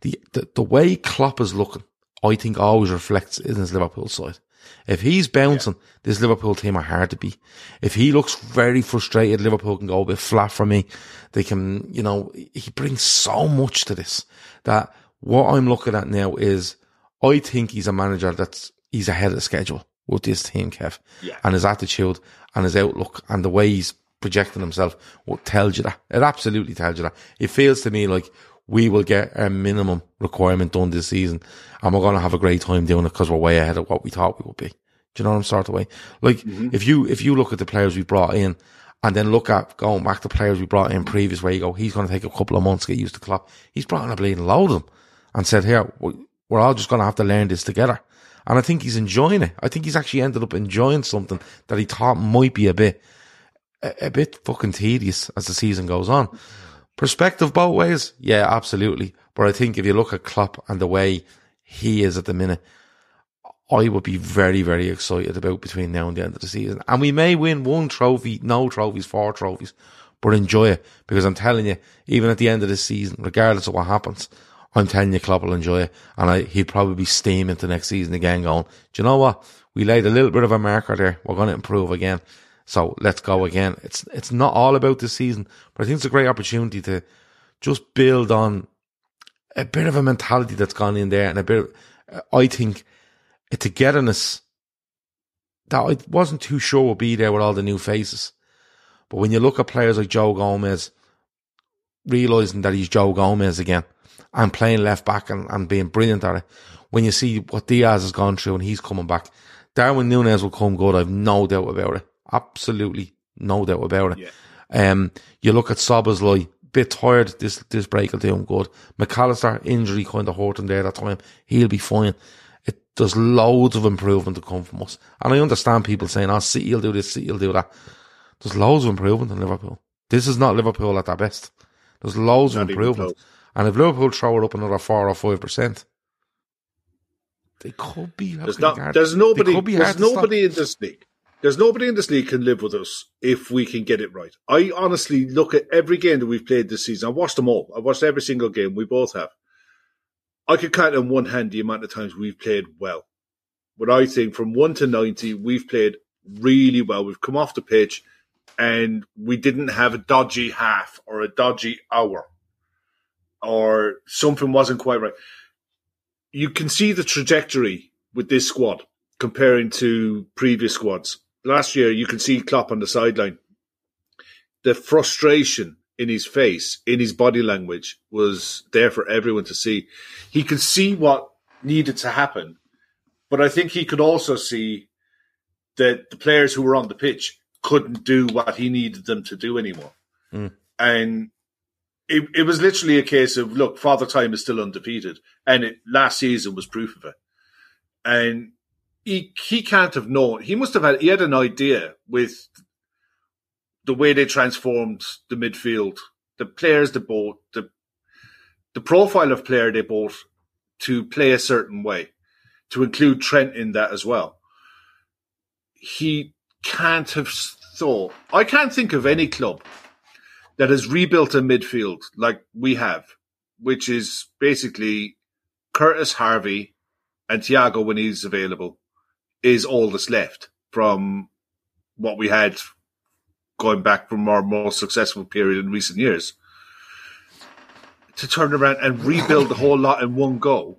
The, the, the way Klopp is looking, I think always reflects in his Liverpool side. If he's bouncing, yeah. this Liverpool team are hard to beat. If he looks very frustrated, Liverpool can go a bit flat for me. They can, you know, he brings so much to this that what I'm looking at now is I think he's a manager that's, he's ahead of schedule with this team, Kev. Yeah. And his attitude and his outlook and the way he's projecting himself what tells you that. It absolutely tells you that. It feels to me like we will get a minimum requirement done this season and we're going to have a great time doing it because we're way ahead of what we thought we would be. Do you know what I'm sort of way? Like mm-hmm. if you, if you look at the players we brought in and then look at going back to players we brought in previous where you go, he's going to take a couple of months to get used to Klopp. He's brought in a bleeding load of them and said, here, we're all just going to have to learn this together. And I think he's enjoying it. I think he's actually ended up enjoying something that he thought might be a bit, a, a bit fucking tedious as the season goes on. Perspective both ways? Yeah, absolutely. But I think if you look at Klopp and the way he is at the minute, I would be very, very excited about between now and the end of the season. And we may win one trophy, no trophies, four trophies, but enjoy it because I'm telling you, even at the end of the season, regardless of what happens, I'm telling you, Klopp will enjoy it. And I, he'd probably be steaming to next season again going, do you know what? We laid a little bit of a marker there. We're going to improve again. So let's go again. It's, it's not all about this season, but I think it's a great opportunity to just build on a bit of a mentality that's gone in there and a bit of, I think, a togetherness that I wasn't too sure would be there with all the new faces. But when you look at players like Joe Gomez, realizing that he's Joe Gomez again and playing left back and, and being brilliant at it, when you see what Diaz has gone through and he's coming back, Darwin Nunez will come good. I've no doubt about it. Absolutely no doubt about it. Yeah. Um, you look at Szoboszlai, bit tired this this break will do him good. McAllister injury kind of hurt him there that time. He'll be fine. It there's loads of improvement to come from us, and I understand people saying, "Oh, City will do this, City will do that." There's loads of improvement in Liverpool. This is not Liverpool at their best. There's loads not of improvement, and if Liverpool throw it up another four or five percent, they could be. There's not. There's nobody. There's nobody in this league there's nobody in this league can live with us if we can get it right. I honestly look at every game that we've played this season. I've watched them all. I've watched every single game. We both have. I could count on one hand the amount of times we've played well. But I think from one to 90, we've played really well. We've come off the pitch and we didn't have a dodgy half or a dodgy hour or something wasn't quite right. You can see the trajectory with this squad comparing to previous squads last year, you can see Klopp on the sideline. The frustration in his face, in his body language, was there for everyone to see. He could see what needed to happen, but I think he could also see that the players who were on the pitch couldn't do what he needed them to do anymore. Mm. And it, it was literally a case of look, Father Time is still undefeated, and it, last season was proof of it. And he he can't have known. He must have had. He had an idea with the way they transformed the midfield, the players they bought, the the profile of player they bought to play a certain way, to include Trent in that as well. He can't have thought. I can't think of any club that has rebuilt a midfield like we have, which is basically Curtis Harvey and Thiago when he's available, is all that's left from what we had going back from our most successful period in recent years. to turn around and rebuild the whole lot in one go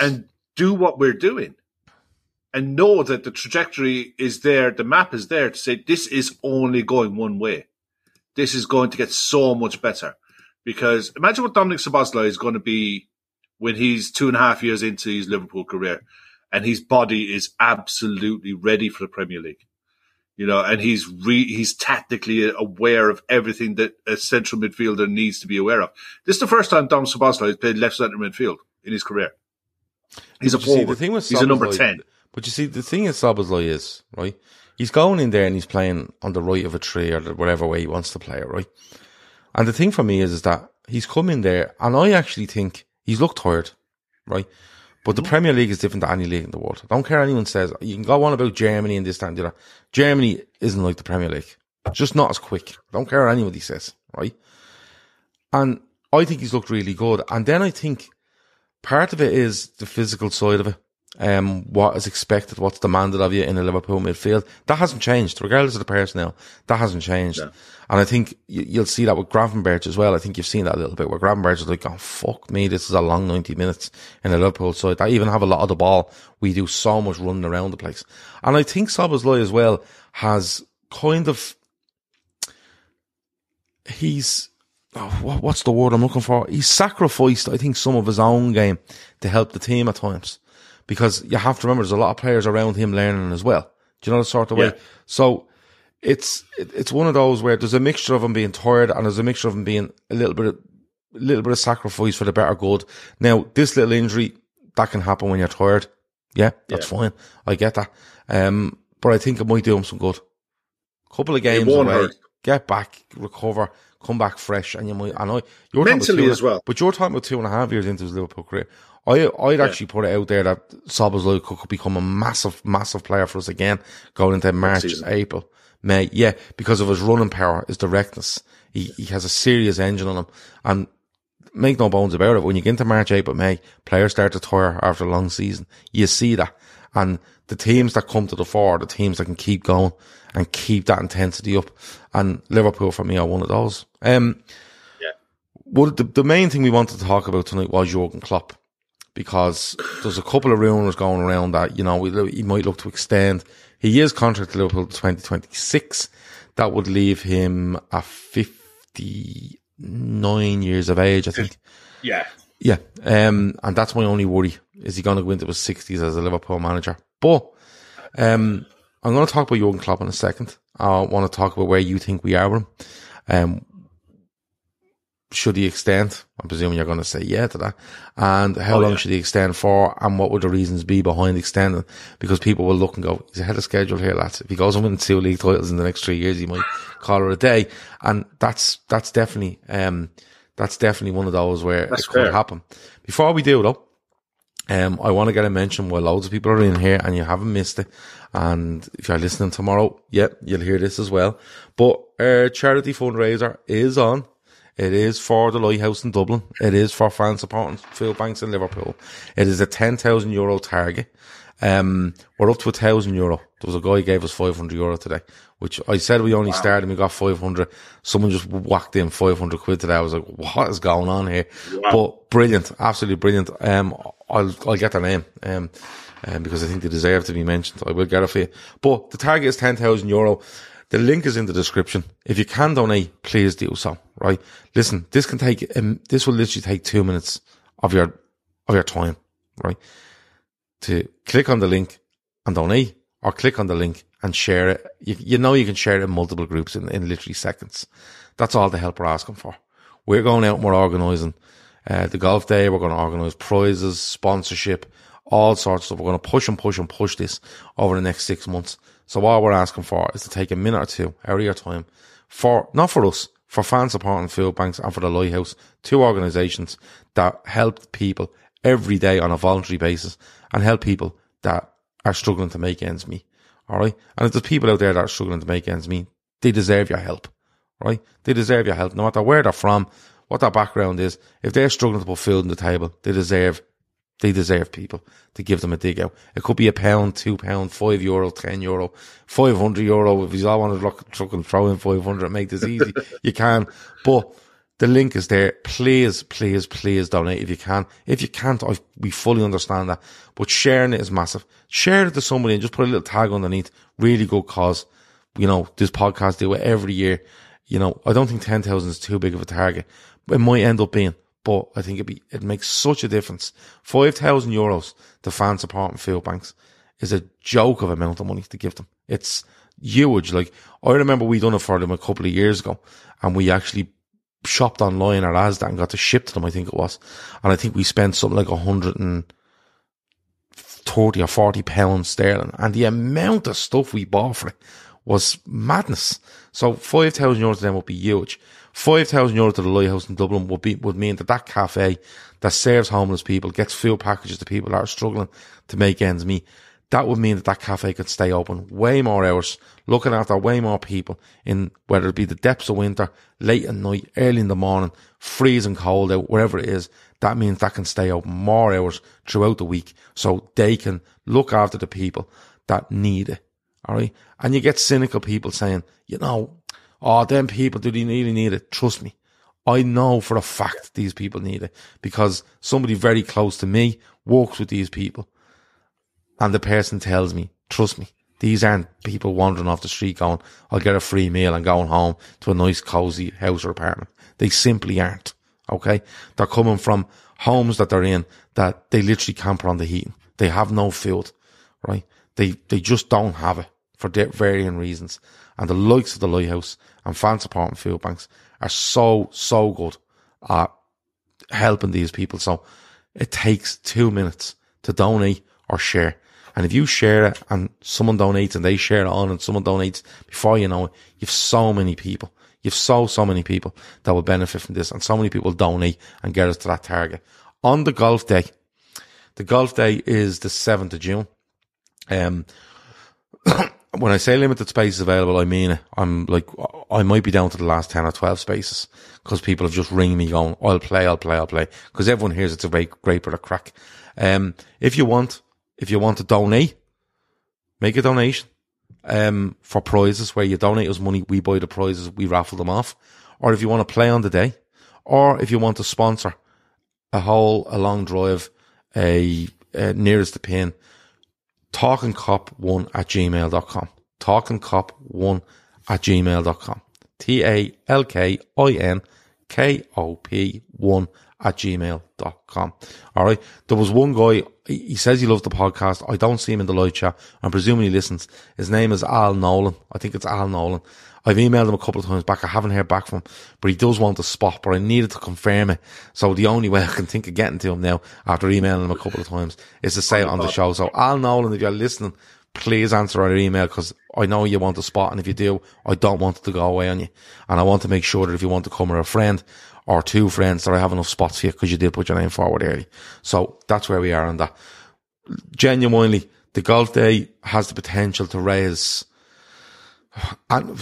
and do what we're doing and know that the trajectory is there, the map is there to say this is only going one way. This is going to get so much better. Because imagine what Dominik Szoboszlai is going to be when he's two and a half years into his Liverpool career and his body is absolutely ready for the Premier League. You know, and he's re- he's tactically aware of everything that a central midfielder needs to be aware of. This is the first time Dom Szoboszlai has played left centre midfield in his career. He's a But you see, the thing with he's a number 10. But you see, the thing is Szoboszlai is, right? He's going in there and he's playing on the right of a tree or whatever way he wants to play it, right? And the thing for me is, is that he's come in there and I actually think he's looked tired, right? But the mm-hmm. Premier League is different to any league in the world. I don't care anyone says. You can go on about Germany and this, that, and the other. Germany isn't like the Premier League. Just not as quick. I don't care what anybody says, right? And I think he's looked really good. And then I think part of it is the physical side of it. Um, what is expected, what's demanded of you in a Liverpool midfield. That hasn't changed, regardless of the personnel. That hasn't changed. And I think you, you'll see that with Gravenberch as well. I think you've seen that a little bit where Gravenberch is like, oh, fuck me, this is a long 90 minutes in a Liverpool side. I even have a lot of the ball. We do so much running around the place. And I think Szoboszlai as well has kind of, he's, oh, what's the word I'm looking for? He's sacrificed, I think, some of his own game to help the team at times. Because you have to remember, there's a lot of players around him learning as well. Do you know the sort of way? Yeah. So it's it's one of those where there's a mixture of him being tired and there's a mixture of him being a little bit of, a little bit of sacrifice for the better good. Now, this little injury that can happen when you're tired. Yeah, that's fine. I get that. Um, but I think it might do him some good. Couple of games away, hurt. get back, recover, come back fresh, and you might. I know you're Mentally two as well. But you're talking about two and a half years into his Liverpool career. I I'd actually put it out there that Szoboszlai could, could become a massive, massive player for us again going into March. April, May. Yeah, because of his running power, his directness. He he has a serious engine on him, and make no bones about it. When you get into March, April, May, players start to tire after a long season. You see that, and the teams that come to the fore, the teams that can keep going and keep that intensity up. And Liverpool for me are one of those. Um, well, the, the main thing we wanted to talk about tonight was Jurgen Klopp because there's a couple of rumours going around that, you know, he might look to extend. He is contract to Liverpool to 2026. That would leave him at 59 years of age, I think. Yeah. Yeah. Um, and that's my only worry. Is he going to go into his 60s as a Liverpool manager? But, um, I'm going to talk about Jurgen Klopp in a second. I want to talk about where you think we are with him. Um, should he extend? I'm presuming you're going to say yeah to that. And how Oh, long yeah. should he extend for? And what would the reasons be behind extending? Because people will look and go, he's ahead of schedule here, lads. If he goes and wins two league titles in the next three years, he might call it a day. And that's, that's definitely, um, that's definitely one of those where That's it could fair. happen. Before we do though, um, I want to get a mention where loads of people are in here and you haven't missed it. And if you're listening tomorrow, yep, you'll hear this as well. But our charity fundraiser is on. It is for the Lighthouse in Dublin. It is for fans supporting food banks in Liverpool. It is a 10,000 euro target. Um, we're up to a thousand euro. There was a guy who gave us 500 euro today, which I said we only started and we got 500. Someone just whacked in 500 quid today. I was like, what is going on here? But brilliant. Absolutely brilliant. Um, I'll, I'll get their name. Um, um, because I think they deserve to be mentioned. I will get it for you. But the target is 10,000 euro. The link is in the description. If you can donate, please do so, right? Listen, this can take, um, this will literally take two minutes of your, of your time, right? To click on the link and donate or click on the link and share it. You, you know you can share it in multiple groups in, in literally seconds. That's all the help we're asking for. We're going out and we're organising uh, the golf day. We're going to organise prizes, sponsorship, all sorts of stuff. We're going to push and push and push this over the next six months. So all we're asking for is to take a minute or two out of your time for, not for us, for fan supporting food banks and for the Lighthouse, two organisations that help people every day on a voluntary basis and help people that are struggling to make ends meet. All right. And if there's people out there that are struggling to make ends meet, they deserve your help. Right? They deserve your help, no matter where they're from, what their background is. If they're struggling to put food on the table, they deserve, they deserve people to give them a dig out. It could be a pound, two pound, five euro, ten euro, five hundred euro. If you all want to truck and throw in five hundred, make this easy, *laughs* you can. But The link is there. Please, please, please donate if you can. If you can't, I, we fully understand that. But sharing it is massive. Share it to somebody and just put a little tag underneath. Really good cause. You know, this podcast do it every year. You know, I don't think 10,000 is too big of a target. It might end up being, but I think it be, it makes such a difference. 5,000 euros to fan support and food banks is a joke of amount of money to give them. It's huge. Like, I remember we done it for them a couple of years ago and we actually shopped online at Asda and got to ship to them, I think it was. And I think we spent something like a hundred and thirty or forty pounds sterling. And the amount of stuff we bought for it was madness. So five thousand euros to them would be huge. Five thousand euros to the Lighthouse in Dublin would be would mean that that cafe that serves homeless people gets food packages to people that are struggling to make ends meet. That would mean that that cafe could stay open way more hours, looking after way more people in whether it be the depths of winter, late at night, early in the morning, freezing cold out, wherever it is. That means that can stay open more hours throughout the week so they can look after the people that need it. All right. And you get cynical people saying, you know, oh, them people, do they really need it? Trust me. I know for a fact these people need it because somebody very close to me works with these people. And the person tells me, trust me, these aren't people wandering off the street going, I'll get a free meal and going home to a nice cozy house or apartment. They simply aren't. Okay. They're coming from homes that they're in that they literally can't put on the heating. They have no food, right? They, they just don't have it for varying reasons. And the likes of the Lighthouse and fan support and food banks are so, so good at helping these people. So it takes two minutes to donate or share. And if you share it and someone donates and they share it on and someone donates before you know it, you've so many people. You've so, so many people that will benefit from this and so many people donate and get us to that target. On the golf day, the golf day is the 7th of June. Um, *coughs* when I say limited spaces available, I mean it. I'm like, I might be down to the last 10 or 12 spaces because people have just ring me going, I'll play, I'll play, I'll play. Because everyone hears it's a great, great bit of crack. Um, if you want, if you want to donate, make a donation, um, for prizes where you donate us money, we buy the prizes, we raffle them off. Or if you want to play on the day, or if you want to sponsor a hole, a long drive, a, a nearest the pin, talkinkop1 at gmail.com. Talkinkop1 at gmail.com. T-A-L-K-I-N-K-O-P 1 at gmail.com. All right. There was one guy, he says he loves the podcast. I don't see him in the live chat. I'm presuming he listens. His name is Al Nolan. I think it's Al Nolan. I've emailed him a couple of times back. I haven't heard back from him, but he does want a spot, but I needed to confirm it. So the only way I can think of getting to him now after emailing him a couple of times is to say it on the show. So Al Nolan, if you're listening, please answer our email because I know you want a spot. And if you do, I don't want it to go away on you. And I want to make sure that if you want to come or a friend or two friends that I have enough spots you because you did put your name forward early. So that's where we are on that. Genuinely, the golf day has the potential to raise and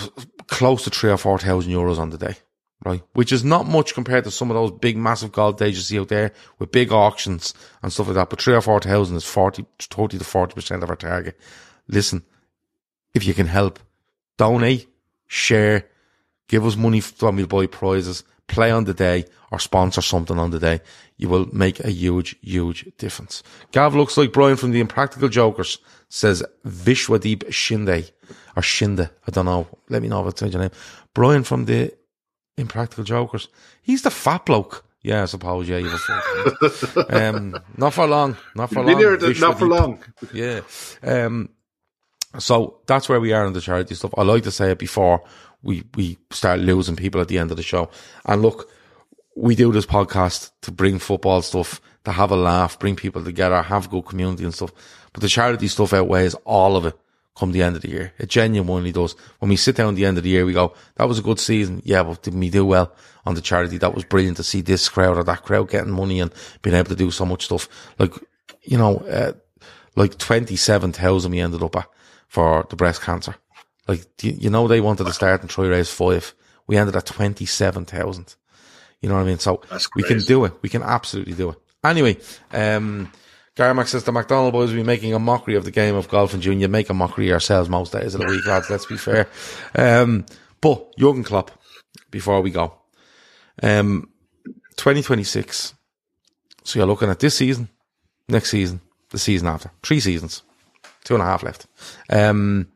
close to three or four thousand euros on the day, right? Which is not much compared to some of those big, massive golf days you see out there with big auctions and stuff like that. But three or four thousand is 40, 30 to 40% of our target. Listen, if you can help, donate, share, give us money when we buy prizes, play on the day or sponsor something on the day. You will make a huge, huge difference. Gav looks like Brian from the Impractical Jokers says Vishwadeep Shinde or Shinde. I don't know. Let me know if I said your name. Brian from the Impractical Jokers. He's the fat bloke. Yeah, I suppose. Yeah, you were *laughs* um, not for long. Not for long. Not for long. *laughs* Yeah. Um, so that's where we are on the charity stuff. I like to say it before we, we start losing people at the end of the show. And look, we do this podcast to bring football stuff, to have a laugh, bring people together, have a good community and stuff. But the charity stuff outweighs all of it come the end of the year. It genuinely does. When we sit down at the end of the year, we go, that was a good season. Yeah, but did we do well on the charity? That was brilliant to see this crowd or that crowd getting money and being able to do so much stuff. Like, you know, uh, like 27,000 we ended up at for the breast cancer. Like, you, know, they wanted to start and try raise five. We ended at 27,000. You know what I mean? So we can do it. We can absolutely do it. Anyway, um, Garmax says the McDonald boys will be making a mockery of the game of golf and June. You make a mockery yourselves most days of the week, lads. Let's be fair. Um, but Jurgen Klopp, before we go, Um, 2026. So you're looking at this season, next season, the season after. Three seasons. Two and a half left. Um,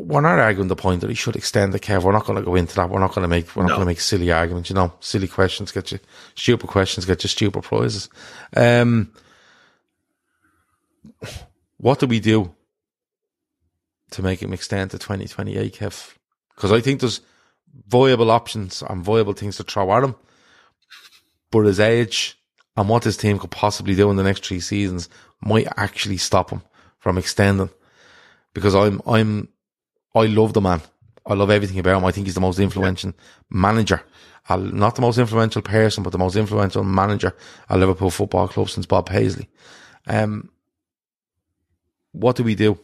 we're not arguing the point that he should extend the Kev. We're not going to go into that. We're not going to make we're not No. going to make silly arguments. You know, silly questions get you stupid questions get you stupid prizes. Um, what do we do to make him extend to twenty twenty eight, Kev? Because I think there's viable options and viable things to throw at him, but his age and what his team could possibly do in the next three seasons might actually stop him from extending. Because I'm I'm I love the man. I love everything about him. I think he's the most influential manager. Not the most influential person, but the most influential manager at Liverpool Football Club since Bob Paisley. Um, what do we do?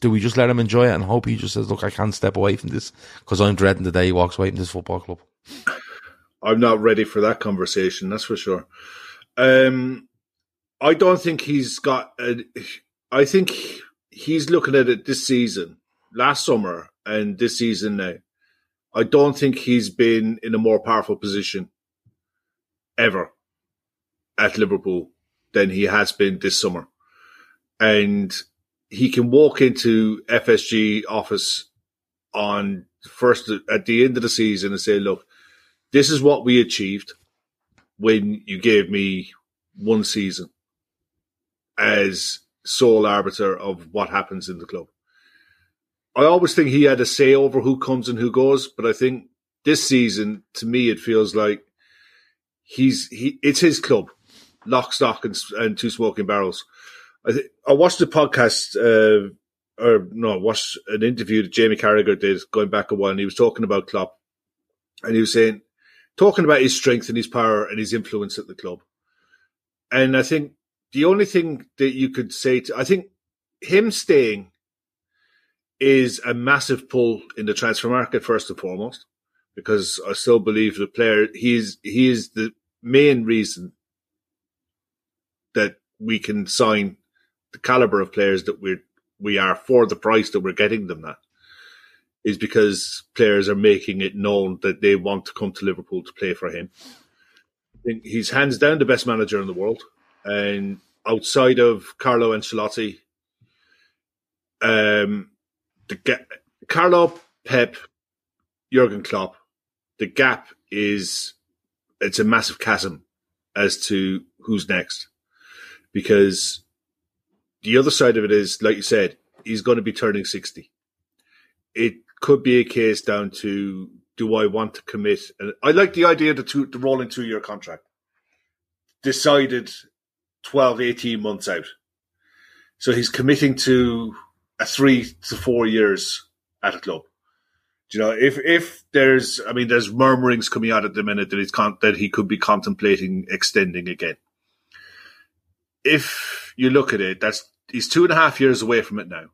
Do we just let him enjoy it and hope he just says, look, I can't step away from this because I'm dreading the day he walks away from this football club? I'm not ready for that conversation. That's for sure. Um, I don't think he's got. A, I think he's looking at it this season, last summer, and this season now. I don't think he's been in a more powerful position ever at Liverpool than he has been this summer, and he can walk into FSG office on first at the end of the season and say, "Look." this is what we achieved when you gave me one season as sole arbiter of what happens in the club. I always think he had a say over who comes and who goes, but I think this season, to me, it feels like he's he. It's his club, lock, stock, and, and two smoking barrels. I th- I watched the podcast, uh, or no, watched an interview that Jamie Carragher did going back a while, and he was talking about Klopp, and he was saying talking about his strength and his power and his influence at the club. And I think the only thing that you could say to, I think him staying is a massive pull in the transfer market, first and foremost, because I still believe the player, he's, he is the main reason that we can sign the caliber of players that we're, we are for the price that we're getting them at is because players are making it known that they want to come to Liverpool to play for him. I think he's hands down the best manager in the world, and outside of Carlo Ancelotti, um, the ga- Carlo Pep, Jurgen Klopp, the gap is it's a massive chasm as to who's next, because the other side of it is, like you said, he's going to be turning sixty. It could be a case down to do I want to commit? And I like the idea of the, two, the rolling two year contract. Decided 12, 18 months out. So he's committing to a three to four years at a club. You know, if if there's, I mean, there's murmurings coming out at the minute that he's con- that he could be contemplating extending again. If you look at it, that's he's two and a half years away from it now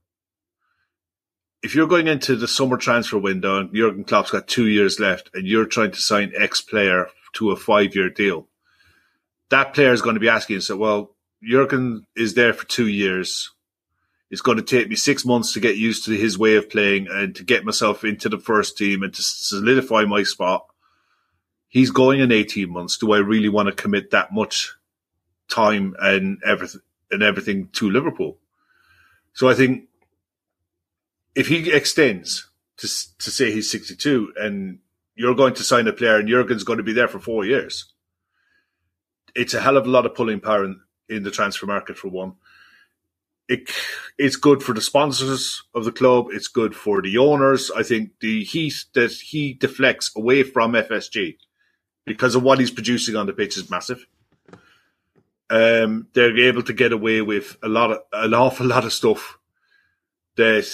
if you're going into the summer transfer window and Jurgen Klopp's got two years left and you're trying to sign X player to a five year deal, that player is going to be asking so, well, Jurgen is there for two years. It's going to take me six months to get used to his way of playing and to get myself into the first team and to solidify my spot. He's going in 18 months. Do I really want to commit that much time and everything, and everything to Liverpool? So I think if he extends to to say he's 62 and you're going to sign a player and Jurgen's going to be there for four years, it's a hell of a lot of pulling power in, in the transfer market for one. It, it's good for the sponsors of the club. It's good for the owners. I think the heat that he deflects away from FSG because of what he's producing on the pitch is massive. Um, they're able to get away with a lot of an awful lot of stuff that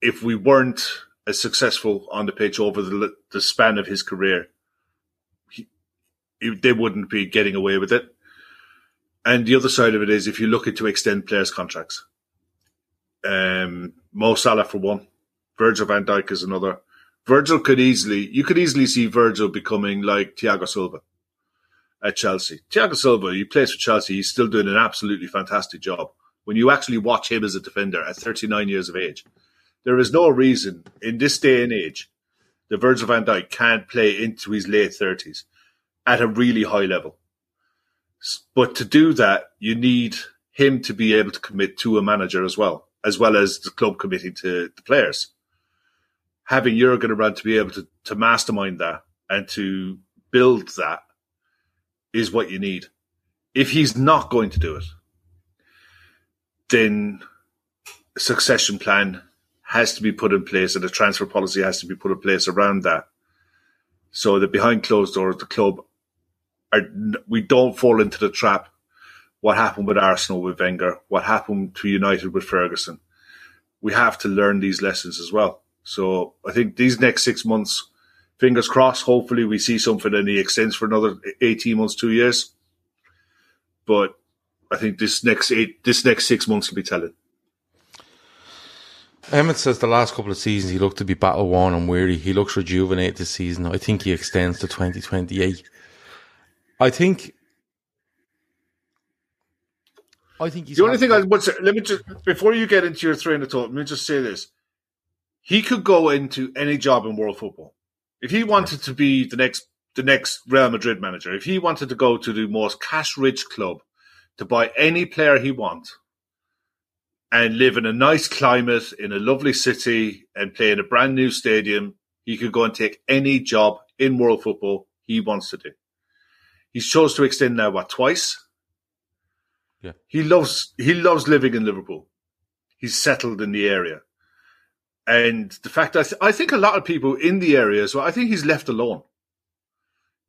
if we weren't as successful on the pitch over the, the span of his career, he, he, they wouldn't be getting away with it. And the other side of it is if you're looking to extend players' contracts, um, Mo Salah for one, Virgil van Dijk is another. Virgil could easily, you could easily see Virgil becoming like Thiago Silva at Chelsea. Thiago Silva, he plays for Chelsea, he's still doing an absolutely fantastic job. When you actually watch him as a defender at 39 years of age, there is no reason in this day and age that Virgil van Dijk can't play into his late 30s at a really high level. But to do that, you need him to be able to commit to a manager as well, as well as the club committing to the players. Having Jurgen around to be able to, to mastermind that and to build that is what you need. If he's not going to do it, then a succession plan has to be put in place and a transfer policy has to be put in place around that. So that behind closed doors, the club are, we don't fall into the trap. What happened with Arsenal with Wenger? What happened to United with Ferguson? We have to learn these lessons as well. So I think these next six months, fingers crossed, hopefully we see something and he extends for another 18 months, two years. But I think this next eight, this next six months will be telling. Emmett says the last couple of seasons he looked to be battle worn and weary. He looks rejuvenated this season. I think he extends to 2028. I think. I think he's the only thing I would say. Let me just before you get into your train of thought. Let me just say this: he could go into any job in world football if he wanted to be the next the next Real Madrid manager. If he wanted to go to the most cash rich club to buy any player he wants and live in a nice climate in a lovely city and play in a brand new stadium, he could go and take any job in world football he wants to do. He's chose to extend now what twice. Yeah, he loves he loves living in Liverpool. He's settled in the area, and the fact that I think a lot of people in the area as well. I think he's left alone.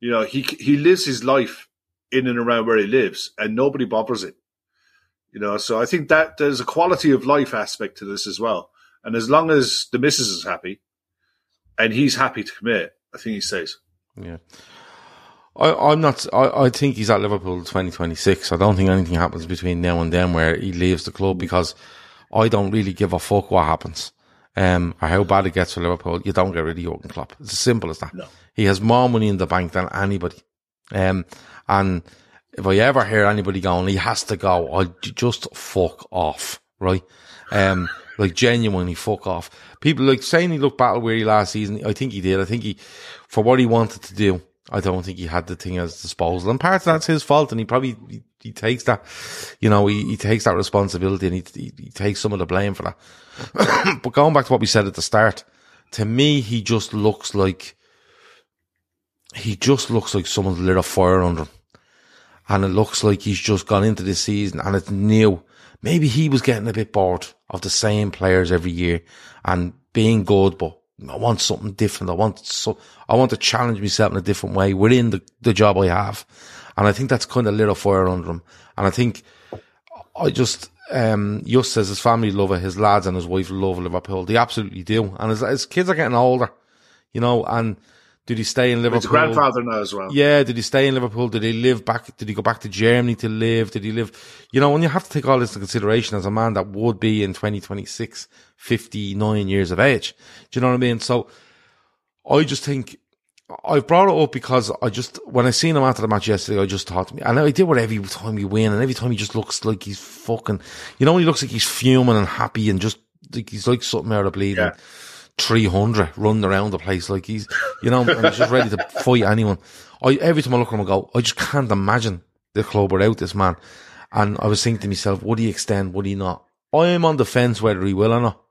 You know, he he lives his life in and around where he lives, and nobody bothers it. You know, so I think that there's a quality of life aspect to this as well. And as long as the missus is happy and he's happy to commit, I think he stays. Yeah. I, am not. I, I think he's at Liverpool 2026. I don't think anything happens between now and then where he leaves the club because I don't really give a fuck what happens. Um, or how bad it gets for Liverpool. You don't get rid of Jurgen Klopp. It's as simple as that. No. He has more money in the bank than anybody. Um, and if I ever hear anybody going, he has to go, I just fuck off, right? Um, *laughs* like genuinely fuck off. People like saying he looked battle weary last season. I think he did. I think he, for what he wanted to do, I don't think he had the thing his disposal. And part of that's his fault. And he probably, he, he takes that, you know, he, he takes that responsibility and he, he, he takes some of the blame for that. *coughs* but going back to what we said at the start, to me, he just looks like, he just looks like someone's lit a fire under him and it looks like he's just gone into this season and it's new. Maybe he was getting a bit bored of the same players every year and being good, but I want something different. I want so I want to challenge myself in a different way within the, the job I have. And I think that's kind of lit a fire under him. And I think I just um Just says his family love it, his lads and his wife love Liverpool. They absolutely do. And his, his kids are getting older, you know, and did he stay in Liverpool? He's a grandfather now as well. Yeah. Did he stay in Liverpool? Did he live back? Did he go back to Germany to live? Did he live? You know, when you have to take all this into consideration as a man that would be in 2026, 59 years of age. Do you know what I mean? So I just think I brought it up because I just, when I seen him after the match yesterday, I just thought to me, and I did what every time he win and every time he just looks like he's fucking, you know, he looks like he's fuming and happy and just like he's like something out of bleeding. Yeah 300 running around the place like he's, you know, and he's just ready to *laughs* fight anyone. I, every time I look at him, I go, I just can't imagine the club without this man. And I was thinking to myself, would he extend? Would he not? I am on the fence whether he will or not.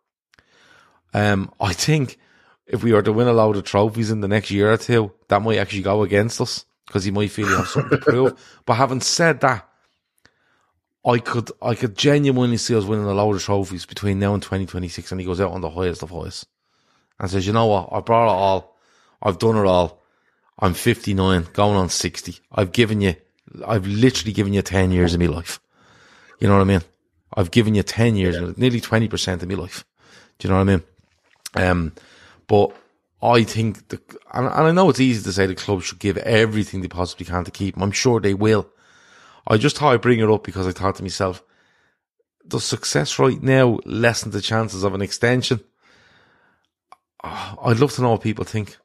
Um, I think if we were to win a load of trophies in the next year or two, that might actually go against us because he might feel he has something to prove. *laughs* But having said that, I could, I could genuinely see us winning a load of trophies between now and 2026 and he goes out on the highest of highs and says, you know what? I brought it all. I've done it all. I'm 59, going on 60. I've given you, I've literally given you 10 years of my life. You know what I mean? I've given you 10 years, yeah. nearly 20% of my life. Do you know what I mean? Um, but I think the, and, and I know it's easy to say the club should give everything they possibly can to keep him. I'm sure they will. I just thought I'd bring it up because I thought to myself, does success right now lessen the chances of an extension? I'd love to know what people think.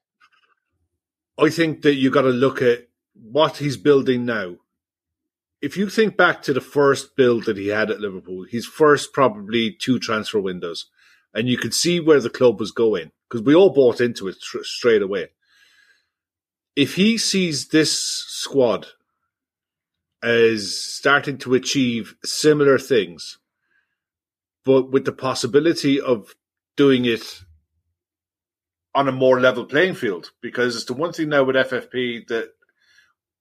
I think that you got to look at what he's building now. If you think back to the first build that he had at Liverpool, his first probably two transfer windows, and you could see where the club was going because we all bought into it tr- straight away. If he sees this squad as starting to achieve similar things, but with the possibility of doing it on a more level playing field, because it's the one thing now with FFP that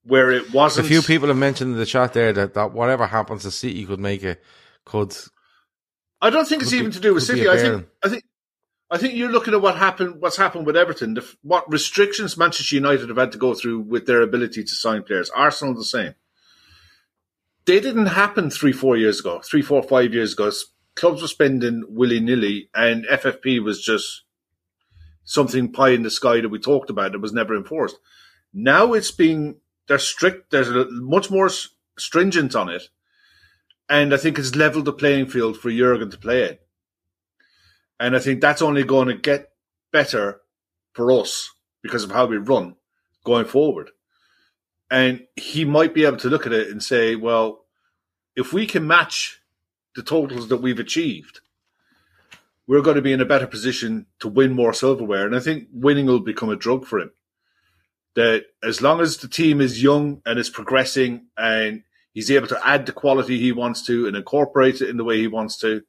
where it wasn't. A few people have mentioned in the chat there that, that whatever happens to City could make it could. I don't think it's could even be- to do with City. I think I think I think you're looking at what happened. What's happened with Everton? The, what restrictions Manchester United have had to go through with their ability to sign players. Arsenal the same. They didn't happen three, four years ago. Three, four, five years ago. Clubs were spending willy nilly, and FFP was just something pie in the sky that we talked about that was never enforced. Now it's being they're strict. There's a, much more stringent on it, and I think it's leveled the playing field for Jurgen to play in. And I think that's only going to get better for us because of how we run going forward. And he might be able to look at it and say, well, if we can match the totals that we've achieved, we're going to be in a better position to win more silverware. And I think winning will become a drug for him. That as long as the team is young and is progressing and he's able to add the quality he wants to and incorporate it in the way he wants to,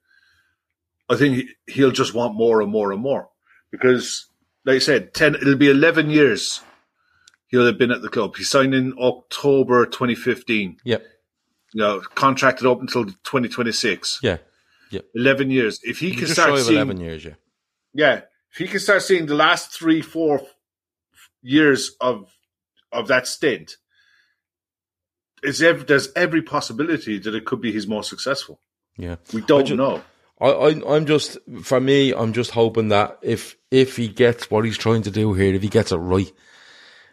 I think he- he'll just want more and more and more. Because, like I said, 10, it'll be 11 years he'll have been at the club. He signed in October 2015. Yep. You know, contracted up until 2026. Yeah. Yep. 11 years. If he You can start seeing, 11 years, yeah. yeah, if he can start seeing the last three, four years of of that stint, is ev- there's every possibility that it could be he's more successful. Yeah. We don't ju- know. I, I, I'm just, for me, I'm just hoping that if, if he gets what he's trying to do here, if he gets it right,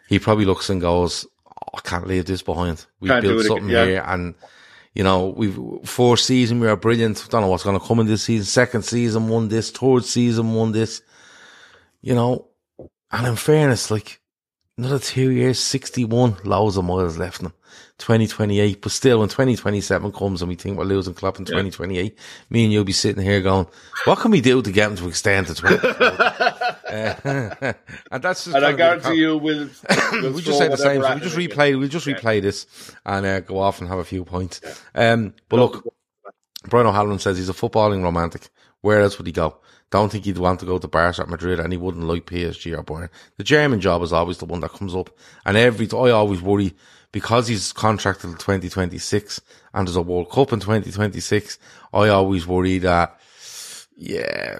he probably looks and goes, oh, I can't leave this behind. We Can't built again, something yeah. here and, you know, we've, fourth season, we are brilliant. Don't know what's going to come in this season. Second season, won this. Third season, won this. You know, and in fairness, like, another two years, 61, loads of miles left in them. 2028, but still when 2027 comes and we think we're losing Klopp in 2028, me and you'll be sitting here going, what can we do to get him to extend to 20? *laughs* Uh, *laughs* and that's just And I gonna be the guarantee you, we'll, *coughs* we'll we throw just say the same. we just replay. We just replay this and uh, go off and have a few points. Um, but look, Brian O'Halloran says he's a footballing romantic. Where else would he go? Don't think he'd want to go to Barca at Madrid, and he wouldn't like PSG or Bayern. The German job is always the one that comes up, and every I always worry because he's contracted till 2026, and there's a World Cup in 2026. I always worry that yeah.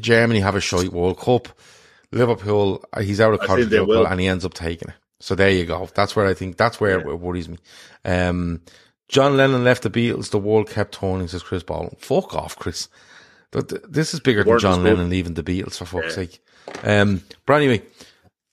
Germany have a shite World Cup. Liverpool, uh, he's out of contract think they with Liverpool will. and he ends up taking it. So there you go. That's where I think that's where it worries me. Um, John Lennon left the Beatles. The world kept turning, says Chris Ball. Fuck off, Chris. Th- th- This is bigger than John. Lennon leaving the Beatles for fuck's sake. Um, but anyway,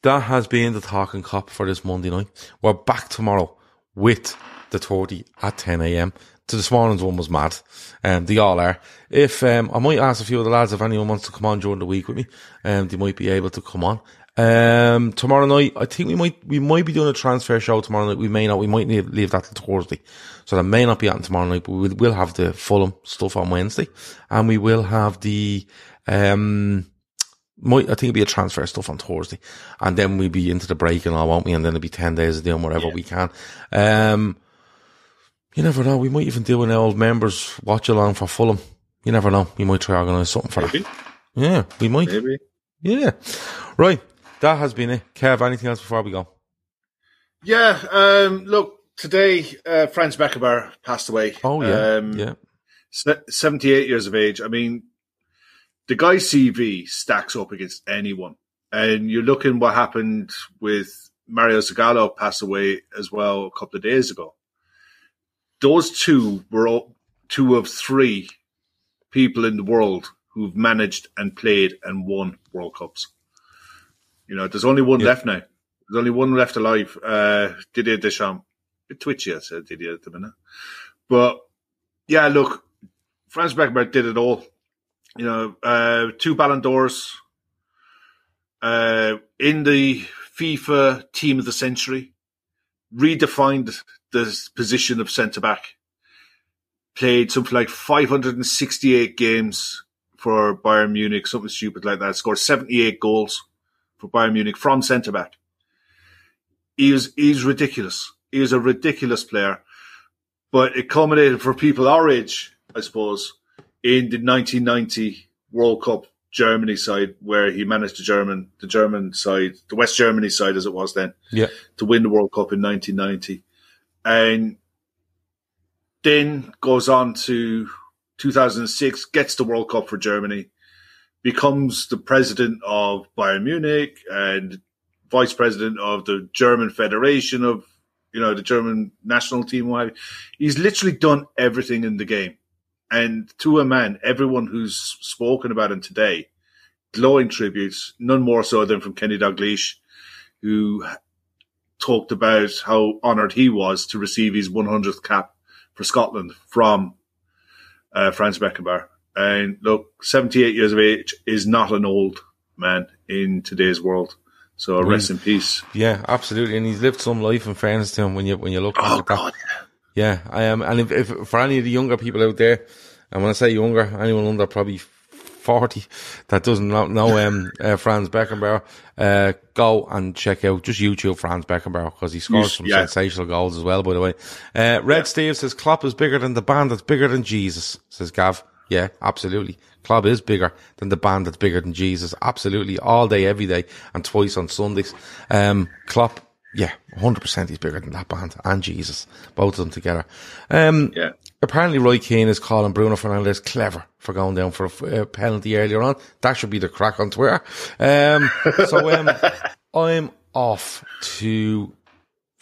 that has been the Talkin' Kop for this Monday night. We're back tomorrow with the 30 at 10 a.m. So this morning's one was mad. Um, they all are. If, um, I might ask a few of the lads if anyone wants to come on during the week with me, um, they might be able to come on. Um, tomorrow night, I think we might, we might be doing a transfer show tomorrow night. We may not, we might leave, leave that till Thursday. So that may not be on tomorrow night, but we will, have the Fulham stuff on Wednesday and we will have the, um, might, I think it'll be a transfer stuff on Thursday, and then we'll be into the break and all, won't we? And then it'll be ten days of doing whatever we can. Um, you never know. We might even do an old members watch along for Fulham. You never know. We might try organise something for Maybe. that. Yeah, we might. Maybe. Yeah, right. That has been it. Kev, anything else before we go? Yeah. Um, look, today, uh, Franz Beckenbauer passed away. Oh yeah, Um, yeah. se- 78 years of age. I mean, the guy's CV stacks up against anyone. And you're looking what happened with Mario Zagallo passed away as well a couple of days ago. Those two were all, two of three people in the world who've managed and played and won World Cups. You know, there's only one Yeah. left now. There's only one left alive. Uh, Didier Deschamps. Bit twitchy, I said Didier at the minute. But yeah, look, Franz Beckenbauer did it all. You know, uh, two Ballon d'Ors, uh, in the FIFA Team of the Century, redefined the position of centre back. Played something like 568 games for Bayern Munich, something stupid like that. Scored 78 goals for Bayern Munich from centre back. He was he's ridiculous. He was a ridiculous player, but it culminated for people our age, I suppose, in the 1990 World Cup Germany side, where he managed the German the German side, the West Germany side as it was then, Yeah. to win the World Cup in 1990, and then goes on to 2006, gets the World Cup for Germany, becomes the president of Bayern Munich and vice president of the German Federation of, you know, the German national team. why. He's literally done everything in the game. And to a man, everyone who's spoken about him today, glowing tributes, none more so than from Kenny Dalglish, who talked about how honoured he was to receive his 100th cap for Scotland from uh, Franz Beckenbauer. And look, 78 years of age is not an old man in today's world. So rest in peace. Yeah, absolutely. And he's lived some life in fairness to him when you when you look Oh at that. God, Yeah, I am. And if, if for any of the younger people out there, and when I say younger, anyone under probably 40 that doesn't know, um, uh, Franz Beckenbauer, uh, go and check out just YouTube Franz Beckenbauer because he scores some yeah. sensational goals as well, by the way. Uh, Red Steve says Klopp is bigger than the band that's bigger than Jesus, says Gav. Yeah, absolutely. Klopp is bigger than the band that's bigger than Jesus. Absolutely. All day, every day, and twice on Sundays. Um, Klopp, yeah, 100% he's bigger than that band and Jesus. Both of them together. Um, Yeah. Apparently Roy Keane is calling Bruno Fernandes clever for going down for a penalty earlier on. That should be the crack on Twitter. Um, so, um, *laughs* I'm off to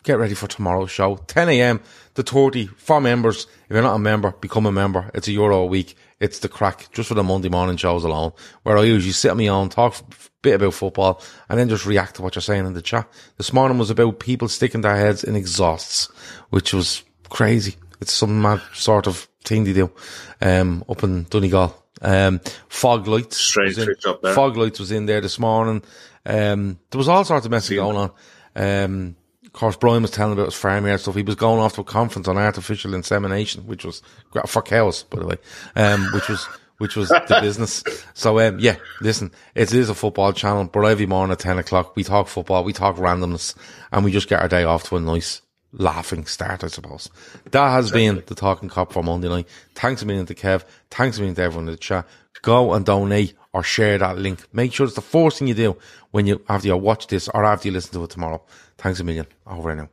get ready for tomorrow's show. 10 a.m. The 30 for members. If you're not a member, become a member. It's a euro a week. It's the crack just for the Monday morning shows alone, where I usually sit me on my own, talk a bit about football, and then just react to what you're saying in the chat. This morning was about people sticking their heads in exhausts, which was crazy. It's some mad sort of thing they do, um, up in Donegal. Um, fog lights. Strange in- up there. Fog lights was in there this morning. Um, there was all sorts of messing going on. Um, of course, Brian was telling about his farmyard stuff. He was going off to a conference on artificial insemination, which was for cows, by the way, um, which was which was the *laughs* business. So, um, yeah, listen, it is a football channel, but every morning at ten o'clock we talk football, we talk randomness, and we just get our day off to a nice laughing start, I suppose. That has been the Talkin' Kop for Monday night. Thanks a million to Kev. Thanks a million to everyone in the chat. Go and donate or share that link. Make sure it's the first thing you do when you after you watch this or after you listen to it tomorrow. Thanks a million. Over now.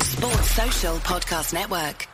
Sports Social Podcast Network.